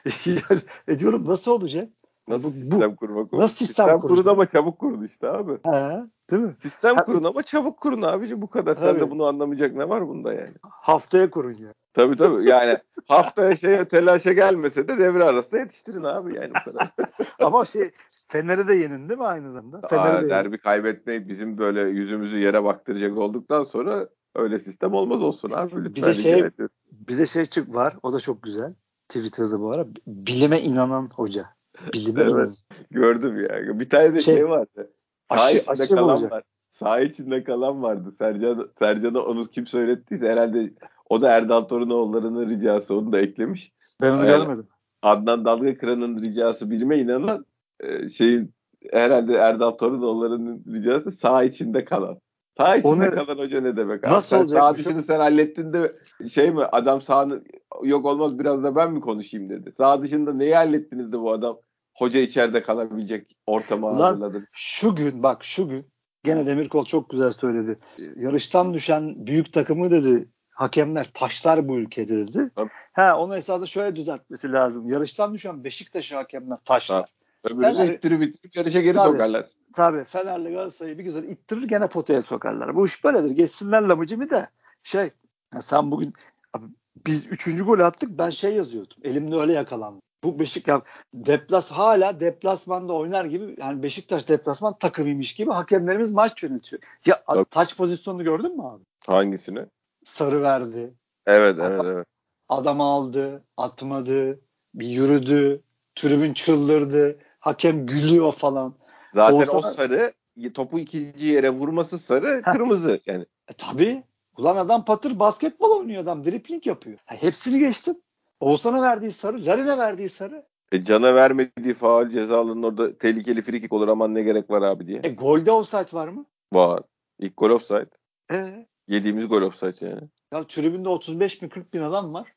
[laughs] yani, e diyorum nasıl olacak? Nasıl bu, sistem kurmak Nasıl sistem, sistem kurun ama çabuk kurun işte abi. He, değil mi? Sistem ha, kurun ama çabuk kurun abici bu kadar. Sen de bunu anlamayacak ne var bunda yani? Haftaya kurun ya. Tabii tabii yani haftaya şeye telaşa gelmese de devre arasında yetiştirin abi yani bu kadar. [laughs] Ama şey Fener'e de yenin değil mi aynı zamanda? Fener'e de derbi kaybetmeyi bizim böyle yüzümüzü yere baktıracak olduktan sonra öyle sistem olmaz olsun abi. Lütfen bir de şey bir de şey çık var. O da çok güzel. Twitter'da bu ara. Bilime inanan hoca. Bilime evet, inanan. Gördüm ya. Bir tane de şey, şey vardı. Saha aşı, içinde aşı kalan olacak. var. Saha içinde kalan vardı. Sercan, Sercan'a onu kim söylettiyse herhalde o da Erdal Torunoğulları'nın ricası. Onu da eklemiş. Ben onu yani, görmedim. Adnan Dalga Kıran'ın ricası bilime inanan e, şeyin herhalde Erdal Torunoğulları'nın ricası sağ içinde kalan. Sağ içinde ne, kalan hoca ne demek? Nasıl sen olacak? Sağ dışını sen hallettin de şey mi adam sağını yok olmaz biraz da ben mi konuşayım dedi. Sağ dışında neyi hallettiniz de bu adam hoca içeride kalabilecek ortamı Lan, hazırladı. Şu gün bak şu gün gene Demirkol çok güzel söyledi. Yarıştan düşen büyük takımı dedi hakemler taşlar bu ülkede dedi. Tabii. Ha onu esasında şöyle düzeltmesi lazım. Yarıştan düşen Beşiktaş'ı hakemler taşlar. Öbürü Fener, de ittirip ittirip yarışa geri tabii, sokarlar. Tabii Fenerli Galatasaray'ı bir güzel ittirir gene potaya sokarlar. Bu iş böyledir. Geçsinler lamıcımı da şey sen bugün abi, biz üçüncü gol attık ben şey yazıyordum. Elimde öyle yakalandım. Bu Beşiktaş deplas hala deplasmanda oynar gibi yani Beşiktaş deplasman takımıymış gibi hakemlerimiz maç yönetiyor. Ya Tabii. taç pozisyonunu gördün mü abi? Hangisini? Sarı verdi. Evet evet adam, evet. Adam aldı, atmadı, bir yürüdü, tribün çıldırdı, hakem gülüyor falan. Zaten Olsa, o sarı topu ikinci yere vurması sarı, kırmızı yani. E, tabii. Ulan adam patır basketbol oynuyor adam. Dripling yapıyor. Ha, hepsini geçtim. Oğuzhan'a verdiği sarı, Larin'e verdiği sarı. E Can'a vermediği faal cezalının orada tehlikeli frikik olur aman ne gerek var abi diye. E golde offside var mı? Var. İlk gol offside. E? Yediğimiz gol offside yani. Ya tribünde 35 bin 40 bin adam var.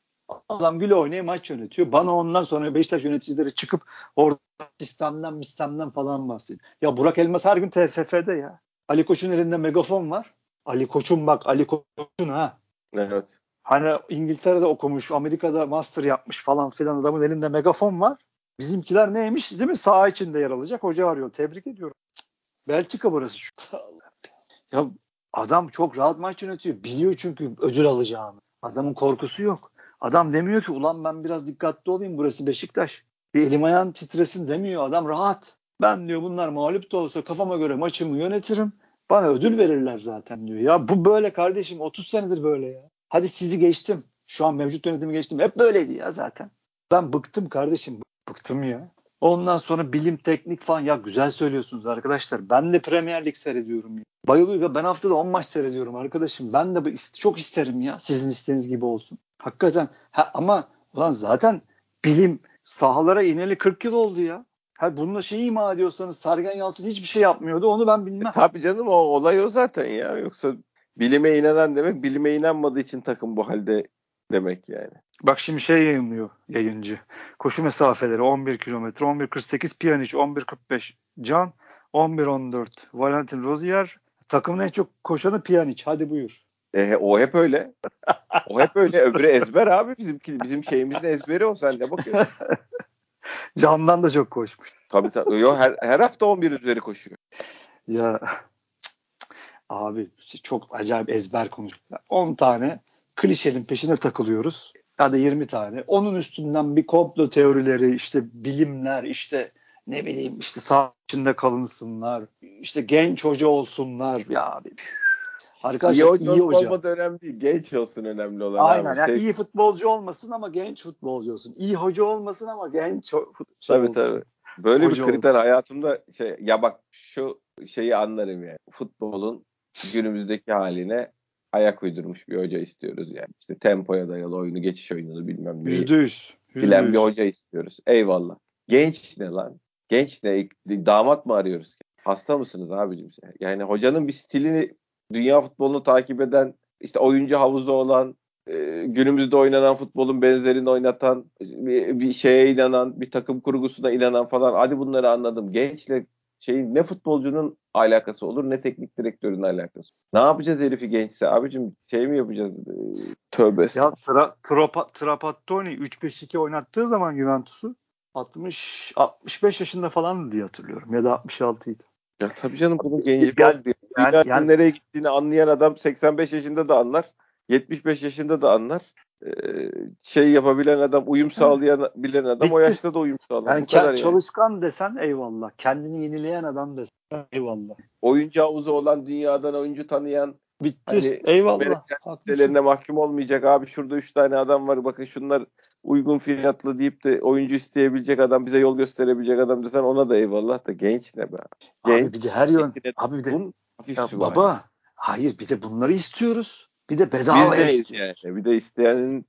Adam güle oynaya maç yönetiyor. Bana ondan sonra Beşiktaş yöneticileri çıkıp orada sistemden sistemden falan bahsediyor. Ya Burak Elmas her gün TFF'de ya. Ali Koç'un elinde megafon var. Ali Koç'un bak Ali Koç'un ha. Evet. Hani İngiltere'de okumuş, Amerika'da master yapmış falan filan adamın elinde megafon var. Bizimkiler neymiş değil mi? Sağ içinde yer alacak. Hoca arıyor. Tebrik ediyorum. Belçika burası şu. Ya adam çok rahat maç yönetiyor. Biliyor çünkü ödül alacağını. Adamın korkusu yok. Adam demiyor ki ulan ben biraz dikkatli olayım burası Beşiktaş. Bir elim ayağım titresin demiyor. Adam rahat. Ben diyor bunlar mağlup da olsa kafama göre maçımı yönetirim. Bana ödül verirler zaten diyor. Ya bu böyle kardeşim 30 senedir böyle ya. Hadi sizi geçtim. Şu an mevcut yönetimi geçtim. Hep böyleydi ya zaten. Ben bıktım kardeşim. Bıktım ya. Ondan sonra bilim, teknik falan. Ya güzel söylüyorsunuz arkadaşlar. Ben de Premier Lig seyrediyorum. Ya. Bayılıyorum. Ben haftada 10 maç seyrediyorum arkadaşım. Ben de çok isterim ya. Sizin isteğiniz gibi olsun. Hakikaten. Ha, ama ulan zaten bilim sahalara ineli 40 yıl oldu ya. Ha bununla şey ima ediyorsanız Sergen Yalçın hiçbir şey yapmıyordu. Onu ben bilmem. E, tabii canım o olay o zaten ya. Yoksa bilime inanan demek bilime inanmadığı için takım bu halde demek yani. Bak şimdi şey yayınlıyor yayıncı. Koşu mesafeleri 11 kilometre, 11.48 Pjanic, 11.45 Can, 11.14 Valentin Rozier. Takımın en çok koşanı Pjanic. Hadi buyur. E, o hep öyle. O hep öyle. Öbürü ezber abi. Bizimki, bizim şeyimizin ezberi o. Sen de bakıyorsun. [laughs] Candan da çok koşmuş. Tabii tabii. Yo, her, her hafta 11 üzeri koşuyor. Ya abi çok acayip ezber konuşuyor. 10 tane klişenin peşine takılıyoruz. Ya da 20 tane. Onun üstünden bir komplo teorileri, işte bilimler, işte ne bileyim işte sağ içinde kalınsınlar, işte genç hoca olsunlar. Ya abi Arkadaşlar iyi hoca, iyi hoca. olmadı önemli değil. Genç olsun önemli olan. Aynen. Abi. Yani şey... iyi futbolcu olmasın ama genç futbolcu olsun. İyi hoca olmasın ama genç şey tabii, olsun. Tabii. Böyle hoca bir kriter olsun. hayatımda şey ya bak şu şeyi anlarım yani. Futbolun günümüzdeki haline ayak uydurmuş bir hoca istiyoruz yani. İşte tempoya dayalı oyunu, geçiş oyununu bilmem ne. Yüzde yüz. Bilen bir hoca istiyoruz. Eyvallah. Genç ne lan? Genç ne? Damat mı arıyoruz? Hasta mısınız abicim? Yani hocanın bir stilini dünya futbolunu takip eden, işte oyuncu havuzu olan, e, günümüzde oynanan futbolun benzerini oynatan, bir, bir şeye inanan, bir takım kurgusuna inanan falan. Hadi bunları anladım. Gençle şeyin ne futbolcunun alakası olur ne teknik direktörün alakası. Ne yapacağız herifi gençse? Abicim şey mi yapacağız? Ee, tövbe. Ya tra, Trapa, Trapattoni 3-5-2 oynattığı zaman Juventus'u 60 65 yaşında falan diye hatırlıyorum ya da 66 idi. Ya tabii canım bunun genci yani, yani, yani, nereye gittiğini anlayan adam 85 yaşında da anlar. 75 yaşında da anlar. E, şey yapabilen adam, uyum sağlayan bilen adam Bitti. o yaşta da uyum sağlar. Yani kadar yani. çalışkan desen eyvallah. Kendini yenileyen adam desen eyvallah. Oyuncu havuzu olan dünyadan oyuncu tanıyan Bitti. Hani eyvallah. Sitelerine mahkum olmayacak. Abi şurada 3 tane adam var bakın şunlar uygun fiyatlı deyip de oyuncu isteyebilecek adam bize yol gösterebilecek adam desen ona da eyvallah da genç ne be. Abi bir de her yön. Genç- Abi bir de Bunun ya baba hayır bir de bunları istiyoruz. Bir de Biz bedavaya neyiz istiyoruz. yani? Bir de isteyenin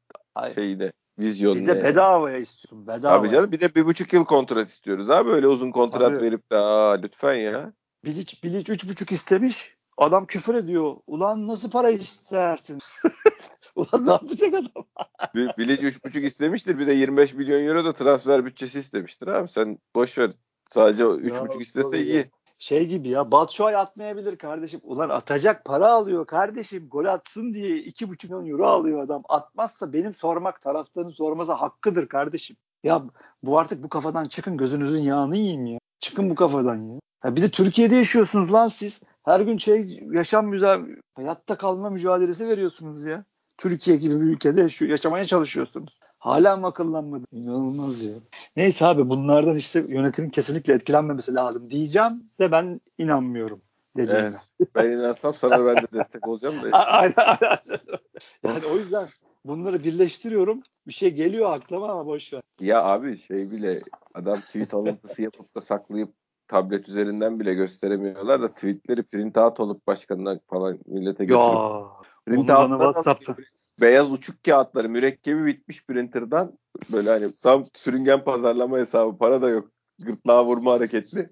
şeyi vizyonu Bir de ne? bedavaya istiyorsun. Bedava. Abi canım bir de bir buçuk yıl kontrat istiyoruz abi öyle uzun kontrat Tabii. verip de aa lütfen ya. Bilic, Bilic üç buçuk istemiş. Adam küfür ediyor. Ulan nasıl para istersin? [laughs] Ulan ne yapacak adam? [laughs] Bilic üç buçuk istemiştir bir de 25 milyon euro da transfer bütçesi istemiştir abi sen boş ver. Sadece o üç Ya, buçuk istese tabii iyi. Şey gibi ya Batshuayi atmayabilir kardeşim. Ulan atacak para alıyor kardeşim. Gol atsın diye iki buçuk milyon euro alıyor adam. Atmazsa benim sormak taraftarın sorması hakkıdır kardeşim. Ya bu artık bu kafadan çıkın gözünüzün yağını yiyeyim ya. Çıkın bu kafadan ya. ya bir de Türkiye'de yaşıyorsunuz lan siz. Her gün şey yaşam müza hayatta kalma mücadelesi veriyorsunuz ya. Türkiye gibi bir ülkede yaşamaya çalışıyorsunuz. Hala mı akıllanmadı? İnanılmaz ya. Neyse abi bunlardan işte yönetimin kesinlikle etkilenmemesi lazım diyeceğim de ben inanmıyorum dediğime. Evet. Ben inansam sana ben de destek olacağım da. [laughs] Aynen, aynen. yani o yüzden bunları birleştiriyorum. Bir şey geliyor aklıma ama boş ver. Ya abi şey bile adam tweet alıntısı yapıp da saklayıp tablet üzerinden bile gösteremiyorlar da tweetleri print out olup başkanına falan millete götürüp Ya print onu bana WhatsApp'ta. Beyaz uçuk kağıtları mürekkebi bitmiş printer'dan böyle hani tam sürüngen pazarlama hesabı para da yok gırtlağa vurma hareketli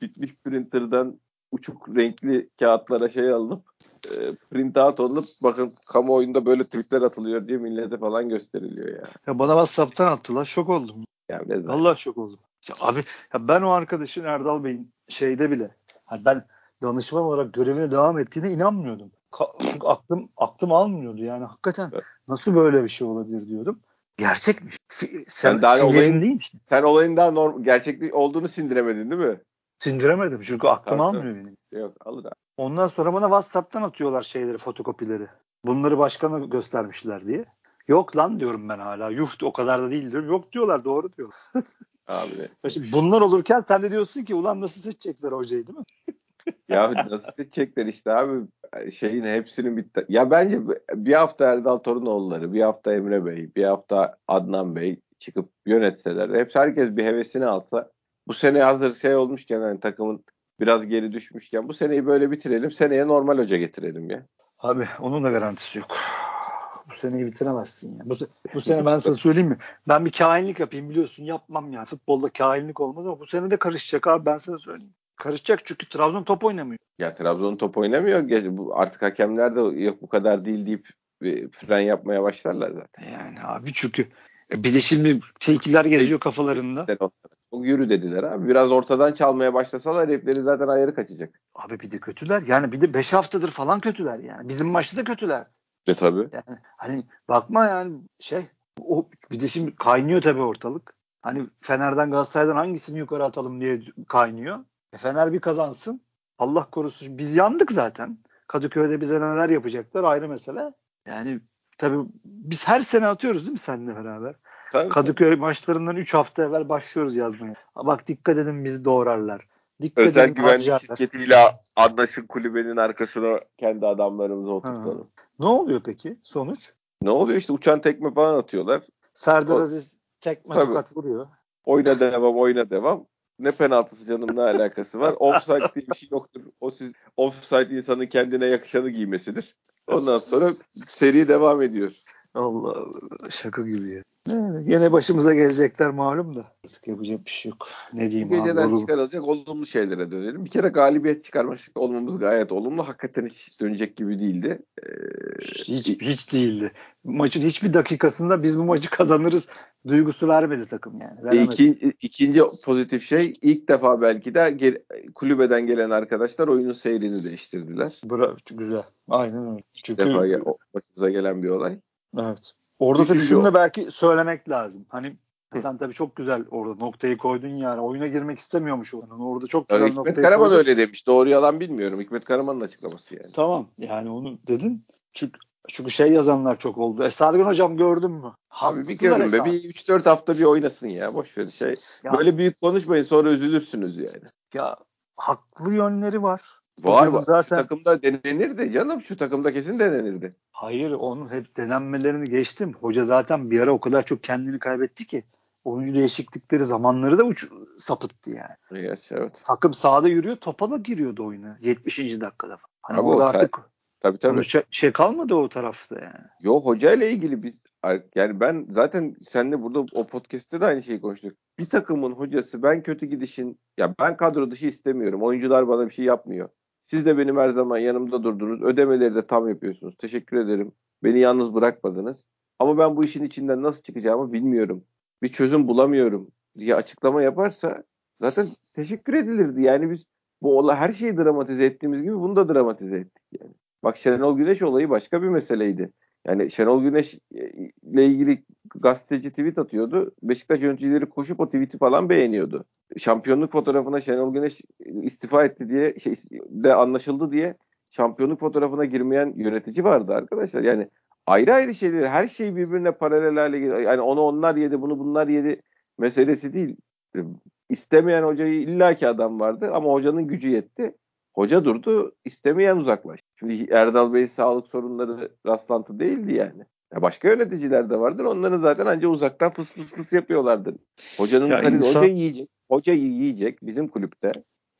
bitmiş printer'dan uçuk renkli kağıtlara şey alınıp e, print out olup bakın kamuoyunda böyle tweetler atılıyor diye millete falan gösteriliyor ya. ya bana WhatsApp'tan attılar. Şok oldum. Yani zaman- Vallahi şok oldum. Ya abi ya ben o arkadaşın Erdal Bey'in şeyde bile hani ben danışman olarak görevine devam ettiğine inanmıyordum. [clears throat] Çünkü aklım aklım almıyordu yani hakikaten Evet. nasıl böyle bir şey olabilir diyordum. Gerçekmiş. Fi- sen Yani daha olayın- değilmiş. Sen olayın daha norm gerçeklik olduğunu sindiremedin değil mi? Sindiremedim çünkü aklım Tabii, almıyor benim. Yok alır abi. Ondan sonra bana WhatsApp'tan atıyorlar şeyleri, fotokopileri. Bunları başkana göstermişler diye. Yok lan diyorum ben hala. Yuh o kadar da değil diyorum. Yok diyorlar doğru diyorlar. Abi [laughs] Şimdi bunlar olurken sen de diyorsun ki ulan nasıl seçecekler hocayı değil mi? Ya nasıl seçecekler işte abi şeyin hepsinin bitti. Ya bence bir hafta Erdal Torunoğulları, bir hafta Emre Bey, bir hafta Adnan Bey çıkıp yönetseler. Hepsi herkes bir hevesini alsa. Bu sene hazır şey olmuşken hani takımın biraz geri düşmüşken bu seneyi böyle bitirelim. Seneye normal hoca getirelim ya. Abi onun da garantisi yok. Bu seneyi bitiremezsin ya. Bu, bu sene ben sana söyleyeyim mi? Ben bir kainlik yapayım biliyorsun. Yapmam ya. Futbolda kainlik olmaz ama bu sene de karışacak abi ben sana söyleyeyim. Karışacak çünkü Trabzon top oynamıyor. Ya Trabzon top oynamıyor. Artık hakemler de yok bu kadar değil deyip fren yapmaya başlarlar zaten. Yani abi çünkü e, bir de şimdi tilkiler geziyor kafalarında. Çok yürü dediler abi. Biraz ortadan çalmaya başlasalar herifleri zaten ayarı kaçacak. Abi bir de kötüler. Yani bir de 5 haftadır falan kötüler yani. Bizim maçta da kötüler. E tabii. Yani hani bakma yani şey o bir de şimdi kaynıyor tabii ortalık. Hani Fener'den Galatasaray'dan hangisini yukarı atalım diye kaynıyor. E Fener bir kazansın. Allah korusun biz yandık zaten. Kadıköy'de bize neler yapacaklar ayrı mesele. Yani tabii biz her sene atıyoruz değil mi seninle beraber? Tabii. Kadıköy maçlarından 3 hafta evvel başlıyoruz yazmaya. Ha Bak dikkat edin bizi doğrarlar. Dikkat Özel edin güvenlik harcarlar. şirketiyle anlaşın kulübenin arkasına kendi adamlarımızı oturtalım. Ne oluyor peki sonuç? Ne oluyor işte uçan tekme falan atıyorlar. Serdar O- Aziz tekme Tabii. tokat vuruyor. Oyna devam oyna devam. Ne penaltısı canım ne alakası var. [laughs] Offside diye bir şey yoktur. O siz offside insanın kendine yakışanı giymesidir. Ondan sonra seri devam ediyor. Allah Allah şaka gibi ya. Yani Yine başımıza gelecekler malum da. Artık yapacak bir şey yok. Ne diyeyim abi. geceden oğlum? çıkarılacak olumlu şeylere dönelim. Bir kere galibiyet çıkarmak olmamız gayet olumlu. Hakikaten hiç dönecek gibi değildi. Ee, Hiç, hiç değildi. Maçın hiçbir dakikasında biz bu maçı kazanırız duygusu vermedi takım yani. Veremedi. İkinci, ikinci pozitif şey ilk defa belki de gel- kulübeden gelen arkadaşlar oyunun seyrini değiştirdiler. Bra- güzel. Aynen öyle. İlk Çünkü defa gel- o- başımıza gelen bir olay. Evet. Orada da Üçüncü şunu o. belki söylemek lazım. Hani sen tabii çok güzel orada noktayı koydun yani. Oyuna girmek istemiyormuş o. Yani orada çok güzel Yani Hikmet noktayı Karaman koydun. öyle demiş. Doğru yalan bilmiyorum. Hikmet Karaman'ın açıklaması yani. Tamam yani onu dedin. Çünkü Çünkü şey yazanlar çok oldu. Esargın hocam gördün mü? Abi bir görün be. Bir 3-4 hafta bir oynasın ya. Boş ver şey. Ya, Böyle büyük konuşmayın sonra üzülürsünüz yani. Ya haklı yönleri var. Var var. Zaten... Şu takımda denenirdi canım. Şu takımda kesin denenirdi. Hayır onun hep denenmelerini geçtim. Hoca zaten bir ara o kadar çok kendini kaybetti ki oyuncu değişiklikleri zamanları da uç sapıttı yani. Yes, evet. Takım sahada yürüyor topa da giriyordu oyuna 70. dakikada. Hani Abi artık tabii, tabii. Şey, şey kalmadı o tarafta yani. Yok hoca ile ilgili biz yani ben zaten seninle burada o podcast'te de aynı şeyi konuştuk. Bir takımın hocası ben kötü gidişin ya ben kadro dışı istemiyorum. Oyuncular bana bir şey yapmıyor. Siz de benim her zaman yanımda durdunuz. Ödemeleri de tam yapıyorsunuz. Teşekkür ederim. Beni yalnız bırakmadınız. Ama ben bu işin içinden nasıl çıkacağımı bilmiyorum. Bir çözüm bulamıyorum diye açıklama yaparsa zaten teşekkür edilirdi. Yani biz bu olay her şeyi dramatize ettiğimiz gibi bunu da dramatize ettik yani. Bak Şenol Güneş olayı başka bir meseleydi. Yani Şenol Güneş e, ile ilgili gazeteci tweet atıyordu. Beşiktaş yöneticileri koşup o tweet'i falan beğeniyordu. Şampiyonluk fotoğrafına Şenol Güneş istifa etti diye şey, de anlaşıldı diye şampiyonluk fotoğrafına girmeyen yönetici vardı arkadaşlar. Yani ayrı ayrı şeyler her şey birbirine paralel hale geliyor. Yani onu onlar yedi bunu bunlar yedi meselesi değil. E, istemeyen hocayı illaki adam vardı ama hocanın gücü yetti. Hoca durdu, istemeyen uzaklaştı. Şimdi Erdal Bey sağlık sorunları rastlantı değildi yani. Ya başka yöneticiler de vardır. Onların zaten ancak uzaktan fıs fıs fıs yapıyorlardır. Hocanın ya insan... hoca yiyecek, hocayı yiyecek bizim kulüpte.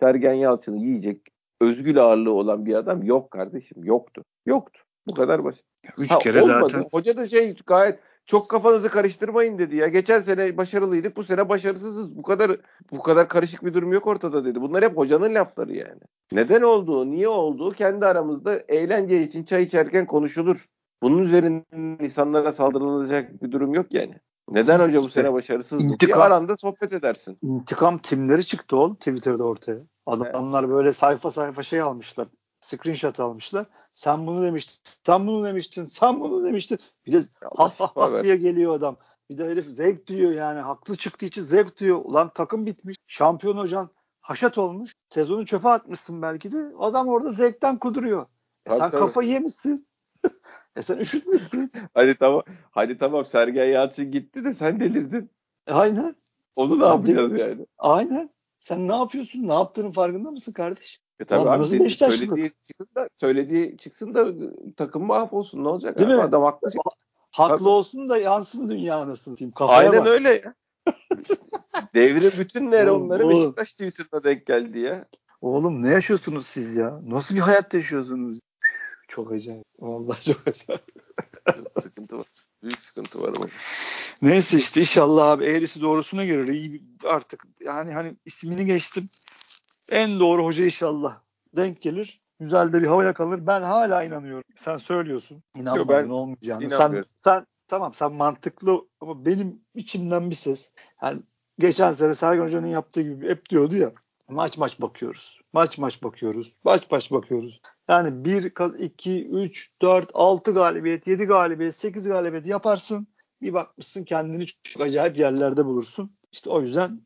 Sergen Yalçın'ı yiyecek özgül ağırlığı olan bir adam yok kardeşim. Yoktu. Yoktu. Bu kadar basit. Üç ha, kere olmadı. zaten. Hoca da şey gayet çok kafanızı karıştırmayın dedi ya. Geçen sene başarılıydık, bu sene başarısızız. Bu kadar bu kadar karışık bir durum yok ortada dedi. Bunlar hep hocanın lafları yani. Neden olduğu, niye olduğu kendi aramızda eğlence için çay içerken konuşulur. Bunun üzerinden insanlara saldırılacak bir durum yok yani. Neden hoca bu sene başarısız İntikam, aranda sohbet edersin. İntikam timleri çıktı oğlum Twitter'da ortaya. Adamlar evet. böyle sayfa sayfa şey almışlar. Screenshot almışlar. Sen bunu demiştin, sen bunu demiştin, sen bunu demiştin. Bir de ha ha ha diye geliyor adam. Bir de herif zevk diyor yani. Haklı çıktığı için zevk diyor. Ulan takım bitmiş. Şampiyon hocan haşat olmuş. Sezonu çöpe atmışsın belki de. Adam orada zevkten kuduruyor. E sen tabii. kafa yemişsin. [laughs] e sen üşütmüşsün. hadi tamam. Hadi tamam Sergen Yalçın gitti de sen delirdin. E, aynen. Onu ne yapacağız yani? Aynen. Sen ne yapıyorsun? Ne yaptığının farkında mısın kardeş? E tabii Lan, abi dedi, söylediği çıksın da söylediği çıksın da takım mahvolsun ne olacak? Değil abi? mi? Adam haklı. Haklı tabii. olsun da yansın dünya anasını diyeyim. Kafaya Aynen bak. öyle ya. [laughs] Devrin bütün nöronları Beşiktaş Twitter'da denk geldi ya. Oğlum ne yaşıyorsunuz siz ya? Nasıl bir hayat yaşıyorsunuz? Çok acayip. Vallahi çok acayip. sıkıntı var. Büyük sıkıntı var ama. Neyse işte inşallah abi eğrisi doğrusuna gelir. İyi artık yani hani ismini geçtim. En doğru hoca inşallah denk gelir. Güzel de bir hava yakalanır. Ben hala inanıyorum. Sen söylüyorsun. İnanmadın ben olmayacağını. Sen, sen tamam sen mantıklı ama benim içimden bir ses. Yani geçen sene Sergen Hoca'nın yaptığı gibi hep diyordu ya maç maç bakıyoruz. Maç maç bakıyoruz. Maç maç bakıyoruz. Yani 1, 2, 3, 4, 6 galibiyet, 7 galibiyet, 8 galibiyet yaparsın. Bir bakmışsın kendini çok acayip yerlerde bulursun. İşte o yüzden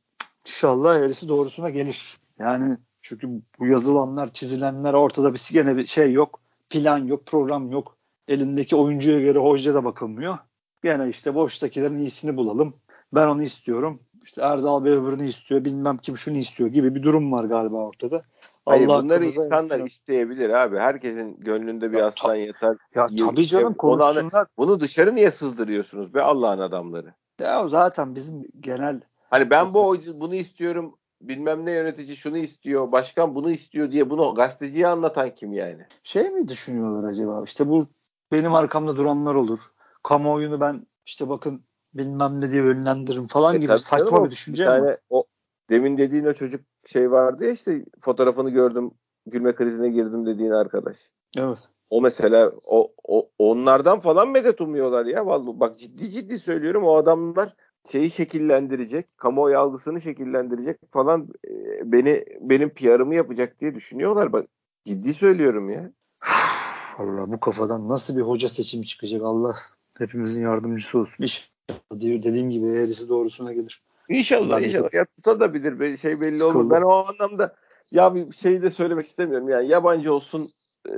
inşallah eğrisi doğrusuna gelir. Yani çünkü bu yazılanlar, çizilenler ortada bir gene bir şey yok. Plan yok, program yok. Elindeki oyuncuya göre hoca da bakılmıyor. Gene işte boştakilerin iyisini bulalım. Ben onu istiyorum. İşte Erdal Bey öbürünü istiyor. Bilmem kim şunu istiyor gibi bir durum var galiba ortada. Hayır Allah bunları insanlar etsin. isteyebilir abi. Herkesin gönlünde bir ya, aslan yatar. Ya tabii canım konuşsunlar. Bunu dışarı niye sızdırıyorsunuz be Allah'ın adamları? Ya zaten bizim genel Hani ben bu bunu istiyorum bilmem ne yönetici şunu istiyor, başkan bunu istiyor diye bunu gazeteciye anlatan kim yani? Şey mi düşünüyorlar acaba? İşte bu benim arkamda duranlar olur. Kamuoyunu ben işte bakın bilmem ne diye yönlendiririm falan e, gibi saçma bir düşünce bir mi? O demin dediğin o çocuk şey vardı ya işte fotoğrafını gördüm gülme krizine girdim dediğin arkadaş. Evet. O mesela o, o onlardan falan medet umuyorlar ya vallahi bak ciddi ciddi söylüyorum o adamlar şeyi şekillendirecek, kamuoyu algısını şekillendirecek falan e, beni benim PR'ımı yapacak diye düşünüyorlar. Bak ciddi söylüyorum ya. [sighs] Allah bu kafadan nasıl bir hoca seçimi çıkacak Allah hepimizin yardımcısı olsun. İş dediğim gibi eğrisi doğrusuna gelir. İnşallah ben inşallah. Ya tutabilir şey belli olur. Ben o anlamda ya bir şey de söylemek istemiyorum yani yabancı olsun e,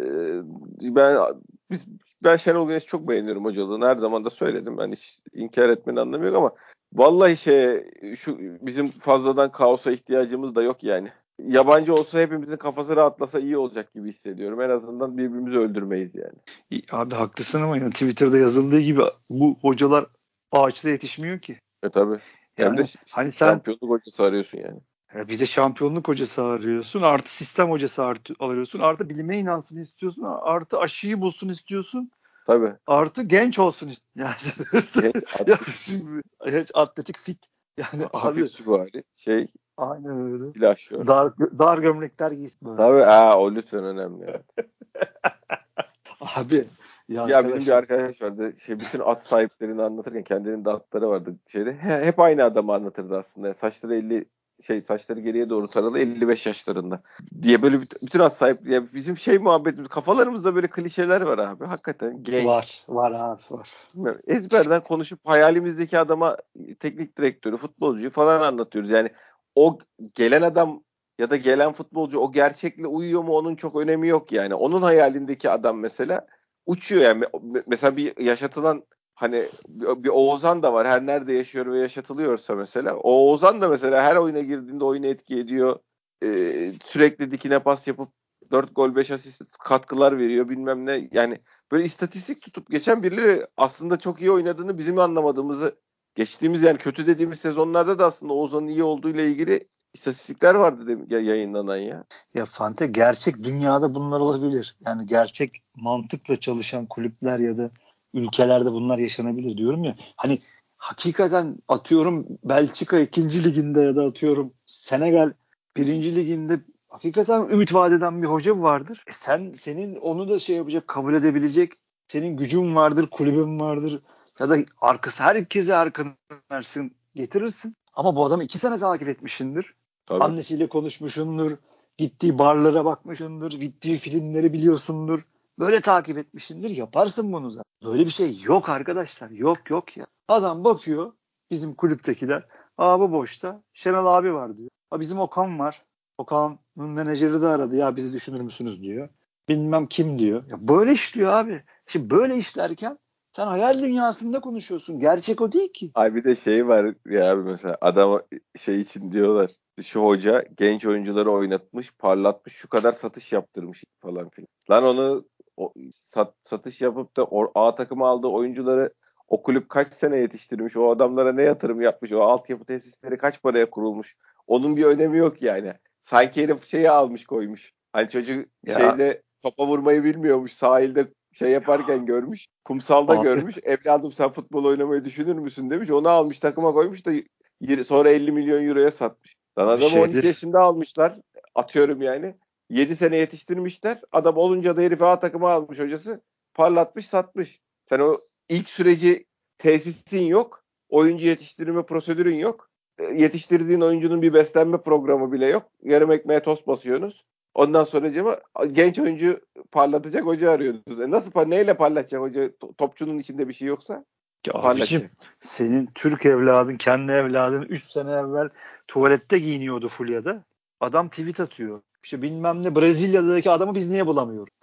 ben biz ben Şenol Güneş'i çok beğeniyorum hocalığını. Her zaman da söyledim. Ben hiç inkar etmenin anlamı yok ama vallahi şey şu bizim fazladan kaosa ihtiyacımız da yok yani. Yabancı olsa hepimizin kafası rahatlasa iyi olacak gibi hissediyorum. En azından birbirimizi öldürmeyiz yani. Abi haklısın ama yani Twitter'da yazıldığı gibi bu hocalar ağaçta yetişmiyor ki. E tabi. Yani, Hem de hani sen, şampiyonluk hocası arıyorsun yani. Bir de şampiyonluk hocası arıyorsun. Artı sistem hocası artı, arıyorsun. Artı bilime inansın istiyorsun. Artı aşıyı bulsun istiyorsun. Tabii. Artı genç olsun. [laughs] Yani, [laughs] genç, atletik fit. Yani abi süvari. Şey. Aynen öyle. Silahşör. Dar, dar gömlekler giysin. Böyle. Tabii. Aa, o lütfen önemli. [laughs] abi ya, ya bizim bir arkadaş vardı. Şey bütün at sahiplerini anlatırken kendinin de atları vardı şeyde. Hep aynı adamı anlatırdı aslında. Saçları 50 şey saçları geriye doğru taralı 55 yaşlarında diye böyle bütün at sahip ya bizim şey muhabbetimiz kafalarımızda böyle klişeler var abi hakikaten genç. Var var abi var. Ezberden konuşup hayalimizdeki adama teknik direktörü futbolcuyu falan anlatıyoruz yani o gelen adam ya da gelen futbolcu o gerçekle uyuyor mu onun çok önemi yok yani onun hayalindeki adam mesela uçuyor yani mesela bir yaşatılan hani bir Oğuzhan da var. Her nerede yaşıyor ve yaşatılıyorsa mesela. O Oğuzhan da mesela her oyuna girdiğinde oyunu etki ediyor. Ee, sürekli dikine pas yapıp 4 gol 5 asist katkılar veriyor bilmem ne. Yani böyle istatistik tutup geçen birileri aslında çok iyi oynadığını bizim anlamadığımızı geçtiğimiz yani kötü dediğimiz sezonlarda da aslında Oğuzhan'ın iyi olduğu ile ilgili istatistikler vardı yayınlanan ya. Ya Fante gerçek dünyada bunlar olabilir. Yani gerçek mantıkla çalışan kulüpler ya da ülkelerde bunlar yaşanabilir diyorum ya. Hani hakikaten atıyorum Belçika ikinci liginde ya da atıyorum Senegal birinci liginde hakikaten ümit vadeden bir hoca vardır. E sen senin onu da şey yapacak kabul edebilecek senin gücün vardır, kulübün vardır ya da arkası herkese arkanı versin getirirsin. Ama bu adamı iki sene takip etmişsindir. Tabii. Annesiyle konuşmuşsundur. Gittiği barlara bakmışsındır. Gittiği filmleri biliyorsundur. Böyle takip etmişsindir yaparsın bunu zaten. Böyle bir şey yok arkadaşlar. Yok yok ya. Adam bakıyor bizim kulüptekiler. Aa bu boşta. Şenol abi var diyor. Aa bizim Okan var. Okan'ın menajeri de aradı ya bizi düşünür müsünüz diyor. Bilmem kim diyor. Ya böyle işliyor abi. Şimdi böyle işlerken sen hayal dünyasında konuşuyorsun. Gerçek o değil ki. Ay bir de şey var ya abi mesela adam şey için diyorlar. Şu hoca genç oyuncuları oynatmış, parlatmış, şu kadar satış yaptırmış falan filan. Lan onu o, sat, satış yapıp da o, A takımı aldığı oyuncuları o kulüp kaç sene yetiştirmiş, o adamlara ne yatırım yapmış, o altyapı tesisleri kaç paraya kurulmuş. Onun bir önemi yok yani. Sanki herif şeyi almış koymuş. Hani çocuk ya. şeyde topa vurmayı bilmiyormuş. Sahilde şey yaparken ya. görmüş. Kumsalda Abi. görmüş. Evladım sen futbol oynamayı düşünür müsün demiş. Onu almış takıma koymuş da sonra 50 milyon euroya satmış. Lan adamı şeydir. 12 yaşında almışlar. Atıyorum yani. 7 sene yetiştirmişler. Adam olunca da herife A takımı almış hocası. Parlatmış satmış. Sen o ilk süreci tesisin yok. Oyuncu yetiştirme prosedürün yok. E, yetiştirdiğin oyuncunun bir beslenme programı bile yok. Yarım ekmeğe tost basıyorsunuz. Ondan sonra cama genç oyuncu parlatacak hoca arıyorsunuz. E nasıl neyle parlatacak hoca topçunun içinde bir şey yoksa? Ya abicim, senin Türk evladın, kendi evladın 3 sene evvel tuvalette giyiniyordu Fulya'da. Adam tweet atıyor. İşte bilmem ne Brezilya'daki adamı biz niye bulamıyoruz?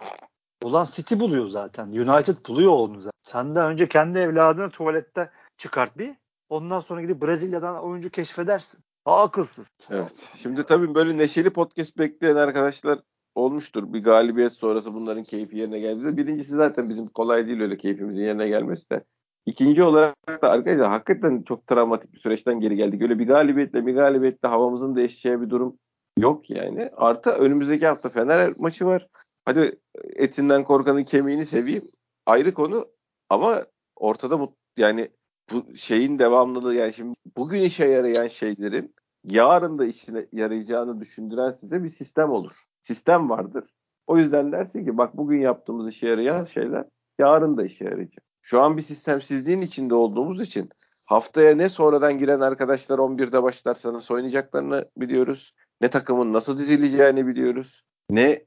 Ulan City buluyor zaten. United buluyor onu zaten. Sen de önce kendi evladını tuvalette çıkart bir. Ondan sonra gidip Brezilya'dan oyuncu keşfedersin. Daha akılsız. Evet. Şimdi tabii böyle neşeli podcast bekleyen arkadaşlar olmuştur. Bir galibiyet sonrası bunların keyfi yerine geldi. Birincisi zaten bizim kolay değil öyle keyfimizin yerine gelmesi de. İkinci olarak da arkadaşlar hakikaten çok travmatik bir süreçten geri geldik. Öyle bir galibiyetle bir galibiyetle havamızın değişeceği bir durum yok yani. Artı önümüzdeki hafta Fener maçı var. Hadi etinden korkanın kemiğini seveyim. Ayrı konu ama ortada bu yani bu şeyin devamlılığı yani şimdi bugün işe yarayan şeylerin yarın da işine yarayacağını düşündüren size bir sistem olur. Sistem vardır. O yüzden dersin ki bak bugün yaptığımız işe yarayan şeyler yarın da işe yarayacak. Şu an bir sistemsizliğin içinde olduğumuz için haftaya ne sonradan giren arkadaşlar 11'de başlarsa nasıl oynayacaklarını biliyoruz. Ne takımın nasıl dizileceğini biliyoruz. Ne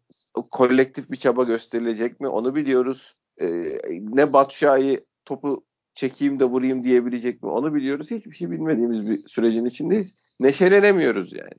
kolektif bir çaba gösterilecek mi onu biliyoruz. Ee, ne Batşah'ı topu çekeyim de vurayım diyebilecek mi onu biliyoruz. Hiçbir şey bilmediğimiz bir sürecin içindeyiz. Neşelenemiyoruz yani.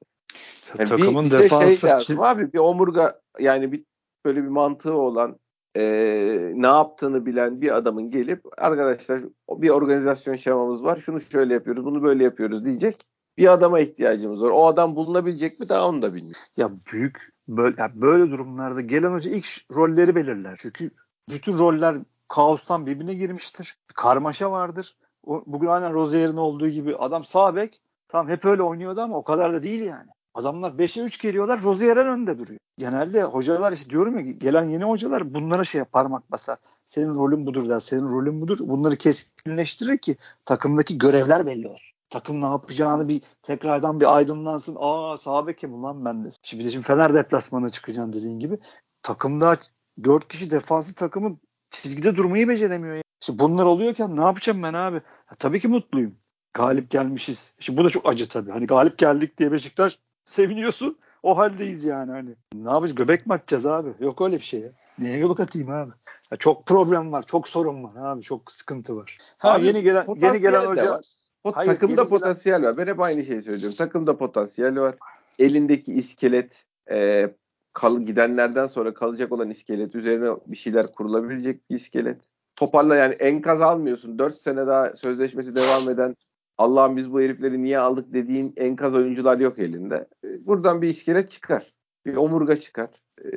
yani Takımın bir, defansı şey lazım abi bir omurga yani bir böyle bir mantığı olan e, ne yaptığını bilen bir adamın gelip arkadaşlar bir organizasyon şemamız var. Şunu şöyle yapıyoruz, bunu böyle yapıyoruz diyecek bir adama ihtiyacımız var. O adam bulunabilecek mi daha onu da bilmiyorum. Ya büyük böyle ya böyle durumlarda gelen hoca ilk rolleri belirler. Çünkü bütün roller kaostan birbirine girmiştir. Karmaşa vardır. O, bugün aynen Rozier'in olduğu gibi adam sağ bek tamam hep öyle oynuyordu ama o kadar da değil yani. Adamlar 5'e 3 geliyorlar Rozier'in önünde duruyor. Genelde hocalar işte diyorum ya gelen yeni hocalar bunlara şey parmak basar. Senin rolün budur der. Senin rolün budur. Bunları keskinleştirir ki takımdaki görevler belli olur takım ne yapacağını bir tekrardan bir aydınlansın. Aa sağ bekim lan ben de. Şimdi de şimdi Fener deplasmanına çıkacaksın dediğin gibi. Takımda 4 kişi defansı takımın çizgide durmayı beceremiyor. Ya. İşte bunlar oluyorken ne yapacağım ben abi? Ya, tabii ki mutluyum. Galip gelmişiz. Şimdi bu da çok acı tabii. Hani galip geldik diye Beşiktaş [laughs] seviniyorsun. O haldeyiz yani hani. Ne yapacağız? Göbek mi atacağız abi? Yok öyle bir şey ya. Neye göbek atayım abi? Ya çok problem var, çok sorun var abi, çok sıkıntı var. Ha abi, yeni gelen yeni gelen hoca var. O Hayır, takımda potansiyel var. Ben hep aynı şeyi söylüyorum. Takımda potansiyel var. Elindeki iskelet e, kal, gidenlerden sonra kalacak olan iskelet üzerine bir şeyler kurulabilecek bir iskelet. Toparla yani enkaz almıyorsun. 4 sene daha sözleşmesi devam eden Allah'ım biz bu herifleri niye aldık dediğin enkaz oyuncular yok elinde. E, buradan bir iskelet çıkar. Bir omurga çıkar. E,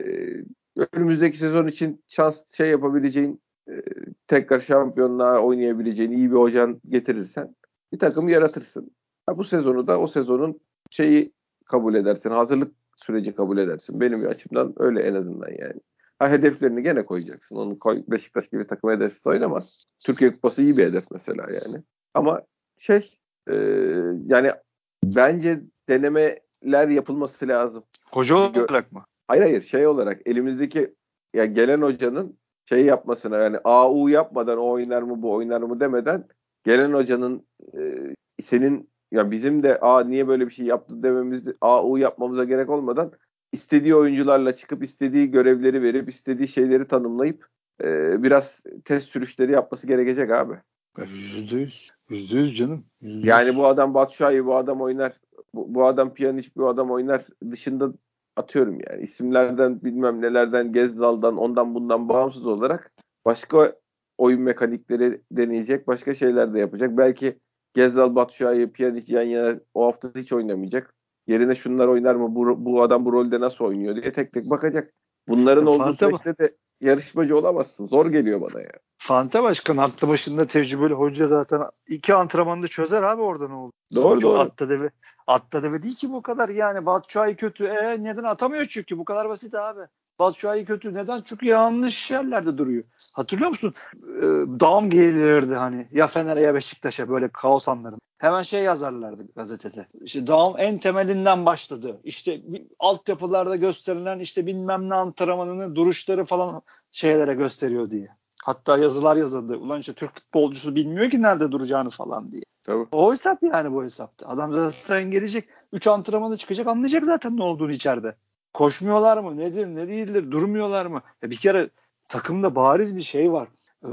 önümüzdeki sezon için şans şey yapabileceğin e, tekrar şampiyonluğa oynayabileceğin iyi bir hocan getirirsen bir takım yaratırsın. Ha, bu sezonu da o sezonun şeyi kabul edersin. Hazırlık süreci kabul edersin. Benim açımdan öyle en azından yani. Ha, hedeflerini gene koyacaksın. Onu koy, Beşiktaş gibi takım hedefsiz oynamaz. Türkiye Kupası iyi bir hedef mesela yani. Ama şey e, yani bence denemeler yapılması lazım. Hoca olarak mı? Hayır hayır şey olarak elimizdeki ya gelen hocanın şey yapmasına yani AU yapmadan o oynar mı bu oynar mı demeden gelen hocanın e, senin ya bizim de a niye böyle bir şey yaptı dememiz a u yapmamıza gerek olmadan istediği oyuncularla çıkıp istediği görevleri verip istediği şeyleri tanımlayıp e, biraz test sürüşleri yapması gerekecek abi. Yüzde yüz. Yüzde yüz canım. %100. Yani bu adam Batshuayi bu adam oynar. Bu, bu adam Pjanic bu adam oynar. Dışında atıyorum yani isimlerden bilmem nelerden Gezdal'dan ondan bundan bağımsız olarak başka oyun mekanikleri deneyecek. Başka şeyler de yapacak. Belki Gezdal, Batshuayi, Pjanic yan yana o hafta hiç oynamayacak. Yerine şunlar oynar mı? Bu, bu adam bu rolde nasıl oynuyor diye tek tek bakacak. Bunların ya olduğu süreçte de yarışmacı olamazsın. Zor geliyor bana ya. Fante Başkan aklı başında tecrübeli hoca zaten iki antrenmanda çözer abi orada ne oldu. Doğru doğru. Atta deve, atta deve değil ki bu kadar yani Batshuayi kötü. E, neden atamıyor çünkü bu kadar basit abi. Batshuayi kötü. Neden? Çünkü yanlış yerlerde duruyor. Hatırlıyor musun? Ee, dağım gelirdi hani ya Fener'e ya Beşiktaş'a böyle kaos anların. Hemen şey yazarlardı gazetede. İşte dağım en temelinden başladı. İşte altyapılarda gösterilen işte bilmem ne antrenmanını duruşları falan şeylere gösteriyor diye. Hatta yazılar yazıldı. Ulan işte Türk futbolcusu bilmiyor ki nerede duracağını falan diye. Tabii. O hesap yani bu hesapta. Adam zaten gelecek. 3 antrenmanı çıkacak anlayacak zaten ne olduğunu içeride. Koşmuyorlar mı? Nedir? Ne değildir? Durmuyorlar mı? Ya bir kere takımda bariz bir şey var. Ee,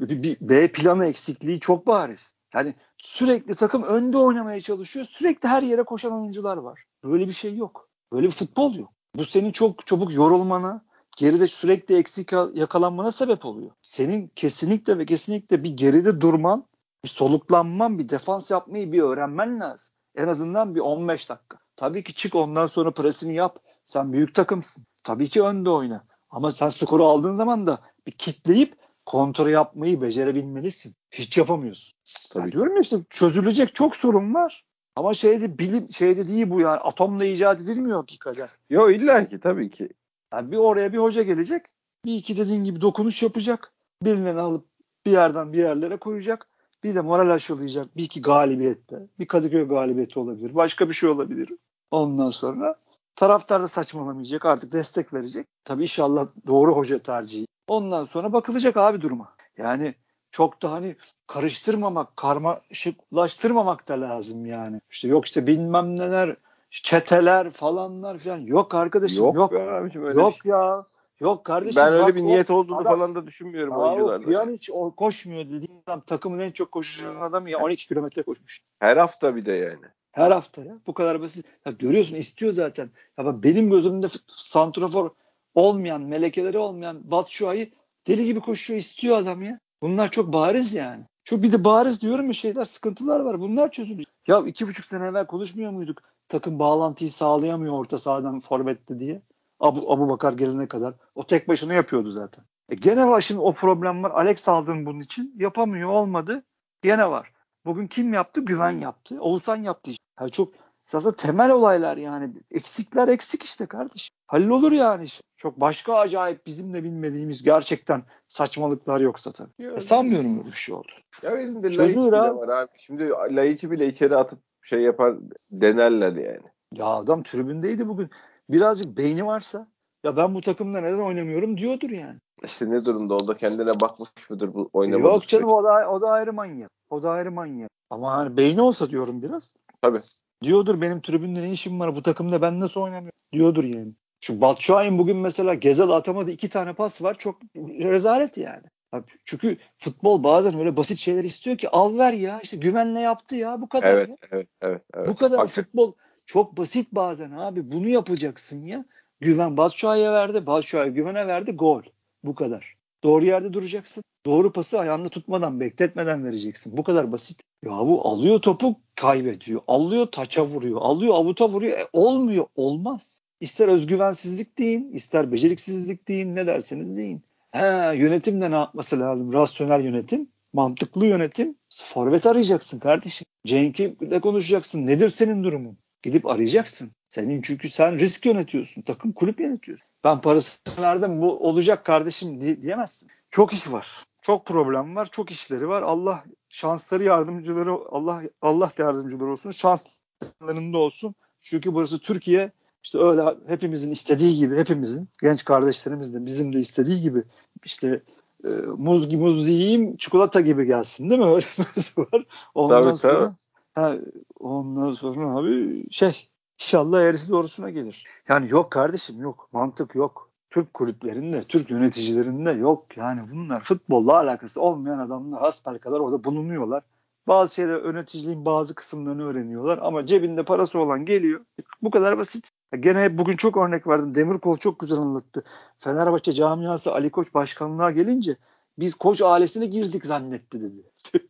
bir, bir B planı eksikliği çok bariz. Yani sürekli takım önde oynamaya çalışıyor. Sürekli her yere koşan oyuncular var. Böyle bir şey yok. Böyle bir futbol yok. Bu senin çok çabuk yorulmana, geride sürekli eksik yakalanmana sebep oluyor. Senin kesinlikle ve kesinlikle bir geride durman, bir soluklanman, bir defans yapmayı bir öğrenmen lazım. En azından bir 15 dakika. Tabii ki çık ondan sonra presini yap. Sen büyük takımsın. Tabii ki önde oyna. Ama sen skoru aldığın zaman da bir kitleyip kontrol yapmayı becerebilmelisin. Hiç yapamıyorsun. Tabii. Yani diyorum ya işte çözülecek çok sorun var. Ama şeyde bilim şeyde değil bu yani atomla icat edilmiyor hakikaten. Yok illa ki tabii ki. Yani bir oraya bir hoca gelecek. Bir iki dediğin gibi dokunuş yapacak. Birilerini alıp bir yerden bir yerlere koyacak. Bir de moral aşılayacak. Bir iki galibiyette. Bir Kadıköy galibiyeti olabilir. Başka bir şey olabilir. Ondan sonra Taraftar da saçmalamayacak artık destek verecek. Tabii inşallah doğru hoca tercihi. Ondan sonra bakılacak abi duruma. Yani çok da hani karıştırmamak, karmaşıklaştırmamak da lazım yani. İşte yok işte bilmem neler, çeteler falanlar falan. Yok arkadaşım yok. Yok, abicim, öyle yok şey. ya. Yok kardeşim. Ben öyle bir niyet olduğunu adam, falan da düşünmüyorum oyuncularda. Yani hiç koşmuyor dediğim adam takımın en çok koşan adamı ya 12 kilometre koşmuş. Her hafta bir de yani. Her hafta ya. Bu kadar basit. Ya görüyorsun istiyor zaten. Ya benim gözümde santrafor olmayan, melekeleri olmayan Batshuayi deli gibi koşuyor istiyor adam ya. Bunlar çok bariz yani. Çok bir de bariz diyorum ya şeyler sıkıntılar var. Bunlar çözülüyor. Ya iki buçuk sene evvel konuşmuyor muyduk? Takım bağlantıyı sağlayamıyor orta sahadan forvette diye. Abu, Abu Bakar gelene kadar. O tek başına yapıyordu zaten. E gene var şimdi o problem var. Alex aldın bunun için. Yapamıyor olmadı. Gene var. Bugün kim yaptı? Güven yaptı. Oğuzhan yaptı. Yani çok aslında temel olaylar yani. Eksikler eksik işte kardeşim. Hallolur yani. Çok başka acayip bizim de bilmediğimiz gerçekten saçmalıklar yoksa tabii. Ya, e, sanmıyorum böyle bir şey oldu. Ya elinde Laiç'i bile var abi. Şimdi Laiç'i bile içeri atıp şey yapar denerler yani. Ya adam tribündeydi bugün. Birazcık beyni varsa ya ben bu takımda neden oynamıyorum diyordur yani. İşte ne durumda o da kendine bakmış mıdır bu oynamadık. Yok canım o da, o da ayrı manyak. O da ayrı manyak. Ama hani beyni olsa diyorum biraz. Tabii. Diyordur benim tribünde ne işim var bu takımda ben nasıl oynamıyorum diyordur yani. Şu Batshuayi'nin bugün mesela Gezal atamadı iki tane pas var çok rezalet yani. Abi çünkü futbol bazen öyle basit şeyler istiyor ki al ver ya işte güvenle yaptı ya bu kadar. Evet, ya. evet, evet, evet. Bu kadar Hakikaten. futbol çok basit bazen abi bunu yapacaksın ya. Güven Batshuayi'ye verdi, Batshuayi güvene verdi gol. Bu kadar. Doğru yerde duracaksın. Doğru pası ayağında tutmadan, bekletmeden vereceksin. Bu kadar basit. Ya bu alıyor topu kaybediyor. Alıyor taça vuruyor. Alıyor avuta vuruyor. E, olmuyor. Olmaz. İster özgüvensizlik deyin, ister beceriksizlik deyin, ne derseniz deyin. He, yönetim de ne yapması lazım? Rasyonel yönetim, mantıklı yönetim. Forvet arayacaksın kardeşim. Cenk'le konuşacaksın. Nedir senin durumun? Gidip arayacaksın. Senin çünkü sen risk yönetiyorsun. Takım kulüp yönetiyorsun. Ben parasını verdim bu olacak kardeşim diyemezsin. Çok iş var. Çok problem var. Çok işleri var. Allah şansları yardımcıları Allah Allah yardımcıları olsun. Şanslarında olsun. Çünkü burası Türkiye işte öyle hepimizin istediği gibi hepimizin genç kardeşlerimiz de bizim de istediği gibi işte e, muz gibi muz yiyeyim çikolata gibi gelsin değil mi? [laughs] Öyle bir var. Ondan tabii, sonra tabii. Ha, ondan sonra abi şey inşallah eğrisi doğrusuna gelir. Yani yok kardeşim yok. Mantık yok. Türk kulüplerinde, Türk yöneticilerinde yok. Yani bunlar futbolla alakası olmayan adamlar hasper kadar orada bulunuyorlar. Bazı şeyler yöneticiliğin bazı kısımlarını öğreniyorlar ama cebinde parası olan geliyor. Bu kadar basit. Gene bugün çok örnek verdim. Demirkol çok güzel anlattı. Fenerbahçe camiası Ali Koç başkanlığa gelince biz koç ailesine girdik zannetti dedi. [laughs]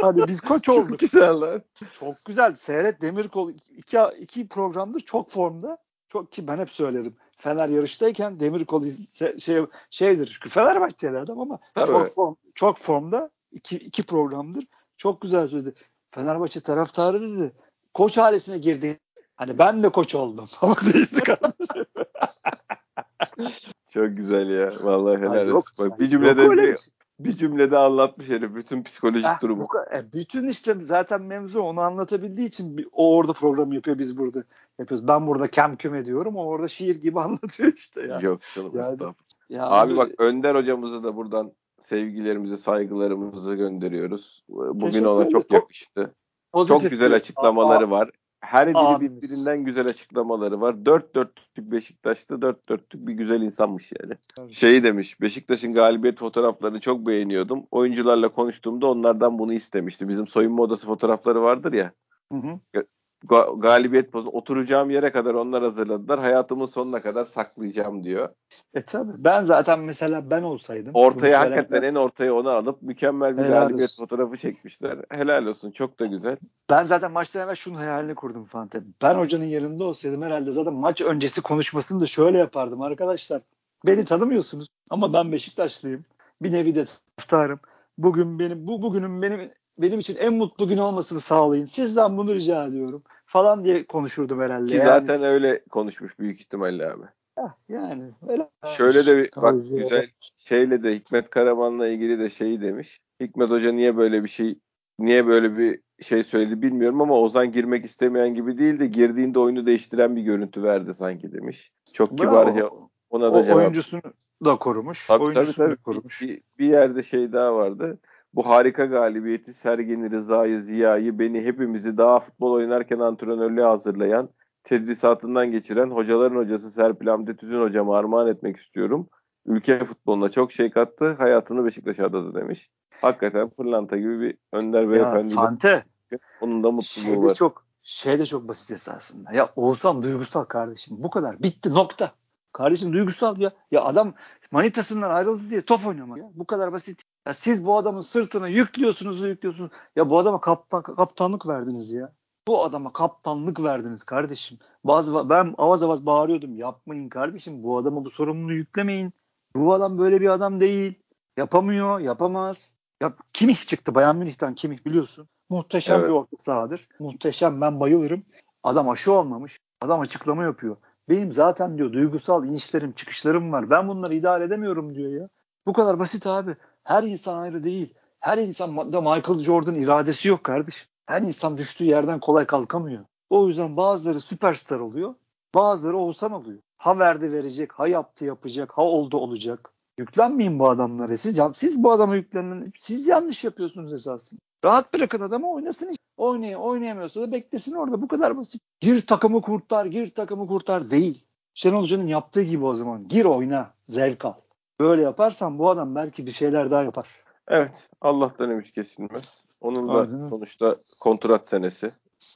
Hadi biz koç olduk. Çok güzel lan. Çok güzel. Seyret Demirkol iki, iki programdır çok formda. Çok ki ben hep söylerim. Fener yarıştayken Demirkol şey şeydir. Çünkü Fenerbahçeli adam ama Tabii. çok form, çok formda iki, iki programdır. Çok güzel söyledi. Fenerbahçe taraftarı dedi. Koç ailesine girdi. Hani ben de koç oldum. [laughs] Ama değildi kardeşim. [laughs] Çok güzel ya. Vallahi helal olsun. Bak, bir cümlede bir, şey bir cümlede anlatmış herif bütün psikolojik Heh, durumu. Bu, e, bütün işte zaten mevzu onu anlatabildiği için bir, o orada program yapıyor biz burada yapıyoruz. Ben burada kem küm ediyorum o orada şiir gibi [laughs] anlatıyor işte ya. Yok canım yani, ya abi, abi bak Önder hocamızı da buradan sevgilerimizi saygılarımızı gönderiyoruz. Bugün ona çok yakıştı. Pozitif çok güzel açıklamaları var. Her biri birbirinden güzel açıklamaları var. Dört dörtlük Beşiktaş'ta dört dörtlük bir güzel insanmış yani. Evet. Şey demiş Beşiktaş'ın galibiyet fotoğraflarını çok beğeniyordum. Oyuncularla konuştuğumda onlardan bunu istemişti. Bizim soyunma odası fotoğrafları vardır ya. Hı hı galibiyet pozunu oturacağım yere kadar onlar hazırladılar. Hayatımın sonuna kadar saklayacağım diyor. E tabi. Ben zaten mesela ben olsaydım. Ortaya hakikaten en ortaya onu alıp mükemmel bir Helal galibiyet olsun. fotoğrafı çekmişler. Helal olsun. Çok da güzel. Ben zaten maçtan evvel şunun hayalini kurdum Fante. Ben hocanın yerinde olsaydım herhalde zaten maç öncesi konuşmasını da şöyle yapardım arkadaşlar. Beni tanımıyorsunuz ama ben Beşiktaşlıyım. Bir nevi de taraftarım. Bugün benim bu bugünün benim benim için en mutlu gün olmasını sağlayın. Sizden bunu rica ediyorum falan diye konuşurdum herhalde. Ki yani. zaten öyle konuşmuş büyük ihtimalle abi. Heh, yani öyle. Şöyle de bir, bak güzel şeyle de Hikmet Karaman'la ilgili de şeyi demiş. Hikmet Hoca niye böyle bir şey niye böyle bir şey söyledi bilmiyorum ama Ozan girmek istemeyen gibi değil de girdiğinde oyunu değiştiren bir görüntü verdi sanki demiş. Çok kibarca ona da o cevap. Oyuncusunu da korumuş. Tabii, oyuncusunu tabii, tabii. da korumuş. Bir, bir yerde şey daha vardı bu harika galibiyeti Sergen'i, Rıza'yı, Ziya'yı, beni hepimizi daha futbol oynarken antrenörlüğe hazırlayan, tedrisatından geçiren hocaların hocası Serpil Hamdi Tüzün hocama armağan etmek istiyorum. Ülke futboluna çok şey kattı. Hayatını Beşiktaş'a adadı demiş. Hakikaten pırlanta gibi bir önder beyefendi. Fante. Onun da mutluluğu var. Çok şey de çok basit esasında. Ya Oğuzhan duygusal kardeşim. Bu kadar. Bitti nokta. Kardeşim duygusal ya. Ya adam manitasından ayrıldı diye top oynamaz. Ya. Bu kadar basit. Ya siz bu adamın sırtına yüklüyorsunuz yüklüyorsunuz. Ya bu adama kaptan, kaptanlık verdiniz ya. Bu adama kaptanlık verdiniz kardeşim. Bazı ben avaz avaz bağırıyordum. Yapmayın kardeşim. Bu adama bu sorumluluğu yüklemeyin. Bu adam böyle bir adam değil. Yapamıyor, yapamaz. Ya Kimih çıktı Bayern Münih'ten Kimih biliyorsun. Muhteşem evet. bir orta sahadır. Muhteşem ben bayılırım. Adam aşı olmamış. Adam açıklama yapıyor. Benim zaten diyor duygusal inişlerim çıkışlarım var. Ben bunları idare edemiyorum diyor ya. Bu kadar basit abi. Her insan ayrı değil. Her insan da Michael Jordan iradesi yok kardeş. Her insan düştüğü yerden kolay kalkamıyor. O yüzden bazıları süperstar oluyor. Bazıları olsan oluyor. Ha verdi verecek, ha yaptı yapacak, ha oldu olacak. Yüklenmeyin bu adamlara. Siz, siz bu adama yüklenen, siz yanlış yapıyorsunuz esasında. Rahat bırakın adamı oynasın. Oynay oynayamıyorsa da beklesin orada. Bu kadar basit. Gir takımı kurtar, gir takımı kurtar değil. Şenol Hoca'nın yaptığı gibi o zaman. Gir oyna, zevk al. Böyle yaparsan bu adam belki bir şeyler daha yapar. Evet. Allah'tan ümit kesilmez. Onun da Aynen. sonuçta kontrat senesi.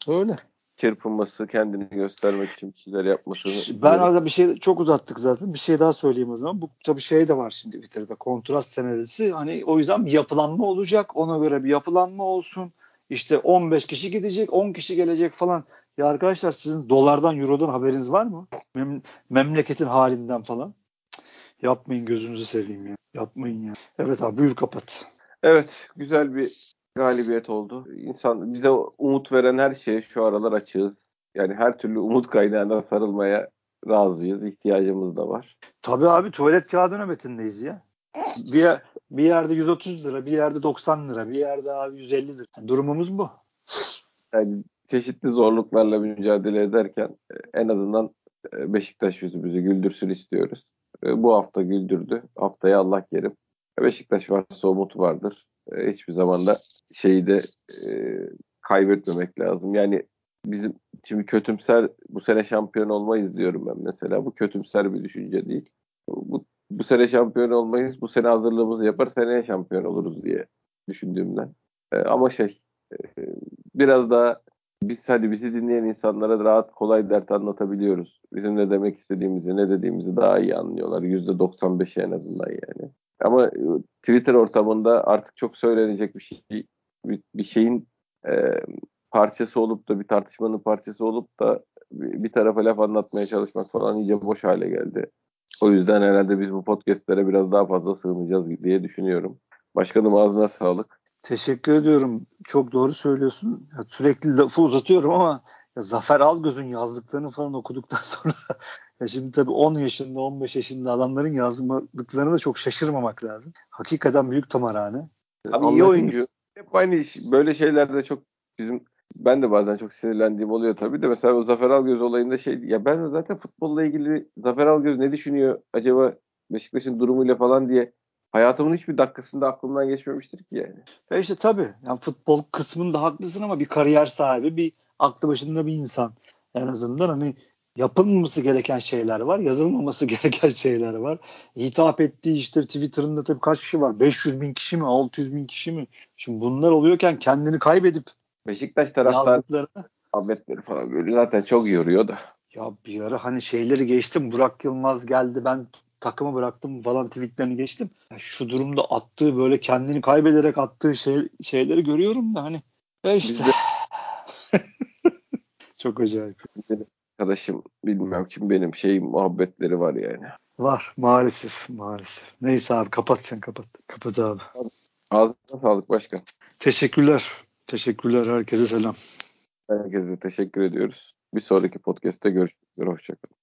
Öyle çırpınması, kendini göstermek için bir şeyler yapması. Ben arada bir şey çok uzattık zaten. Bir şey daha söyleyeyim o zaman. Bu tabii şey de var şimdi Twitter'da. Kontrast senesi. Hani o yüzden bir yapılanma olacak. Ona göre bir yapılanma olsun. İşte 15 kişi gidecek, 10 kişi gelecek falan. Ya arkadaşlar sizin dolardan, eurodan haberiniz var mı? Mem- memleketin halinden falan. Cık, yapmayın gözünüzü seveyim ya. Yapmayın ya. Evet abi buyur kapat. Evet güzel bir galibiyet oldu. İnsan bize umut veren her şeye şu aralar açığız. Yani her türlü umut kaynağına sarılmaya razıyız. İhtiyacımız da var. Tabii abi tuvalet kağıdı nöbetindeyiz ya. Bir, bir yerde 130 lira, bir yerde 90 lira, bir yerde abi 150 lira. durumumuz bu. Yani çeşitli zorluklarla mücadele ederken en azından e, Beşiktaş yüzümüzü güldürsün istiyoruz. E, bu hafta güldürdü. Haftaya Allah kerim. Beşiktaş varsa umut vardır. E, hiçbir zaman da şeyi de e, kaybetmemek lazım. Yani bizim şimdi kötümser bu sene şampiyon olmayız diyorum ben mesela. Bu kötümser bir düşünce değil. Bu, bu sene şampiyon olmayız. Bu sene hazırlığımızı yapar seneye şampiyon oluruz diye düşündüğümden. E, ama şey e, biraz daha biz hadi bizi dinleyen insanlara rahat kolay dert anlatabiliyoruz. Bizim ne demek istediğimizi ne dediğimizi daha iyi anlıyorlar. %95 en azından yani. Ama e, Twitter ortamında artık çok söylenecek bir şey bir, bir şeyin e, parçası olup da bir tartışmanın parçası olup da bir, bir tarafa laf anlatmaya çalışmak falan iyice boş hale geldi. O yüzden herhalde biz bu podcastlere biraz daha fazla sığınacağız diye düşünüyorum. Başkanım ağzına sağlık. Teşekkür ediyorum. Çok doğru söylüyorsun. Ya sürekli lafı uzatıyorum ama ya Zafer Algöz'ün yazdıklarını falan okuduktan [laughs] sonra ya şimdi tabii 10 yaşında 15 yaşında adamların yazmadıklarını da çok şaşırmamak lazım. Hakikaten büyük tamarhane. Abi iyi oyuncu. Hep aynı iş. Böyle şeylerde çok bizim ben de bazen çok sinirlendiğim oluyor tabii de mesela o Zafer Algöz olayında şey ya ben zaten futbolla ilgili Zafer Algöz ne düşünüyor acaba Beşiktaş'ın durumuyla falan diye hayatımın hiçbir dakikasında aklımdan geçmemiştir ki yani. Ya işte tabii yani futbol kısmında haklısın ama bir kariyer sahibi bir aklı başında bir insan. En azından hani yapılmaması gereken şeyler var, yazılmaması [laughs] gereken şeyler var. Hitap ettiği işte Twitter'ında tabii kaç kişi var? 500 bin kişi mi? 600 bin kişi mi? Şimdi bunlar oluyorken kendini kaybedip Beşiktaş taraftar Ahmetleri falan böyle zaten çok yoruyor da. Ya bir ara hani şeyleri geçtim. Burak Yılmaz geldi ben takımı bıraktım falan tweetlerini geçtim. Ya şu durumda attığı böyle kendini kaybederek attığı şey, şeyleri görüyorum da hani ya işte. [laughs] Çok acayip. Arkadaşım bilmem kim benim şey muhabbetleri var yani. Var maalesef maalesef. Neyse abi kapat sen kapat. Kapat abi. Ağzına sağlık başkan. Teşekkürler. Teşekkürler. Herkese selam. Herkese teşekkür ediyoruz. Bir sonraki podcast'te görüşmek üzere. Hoşçakalın.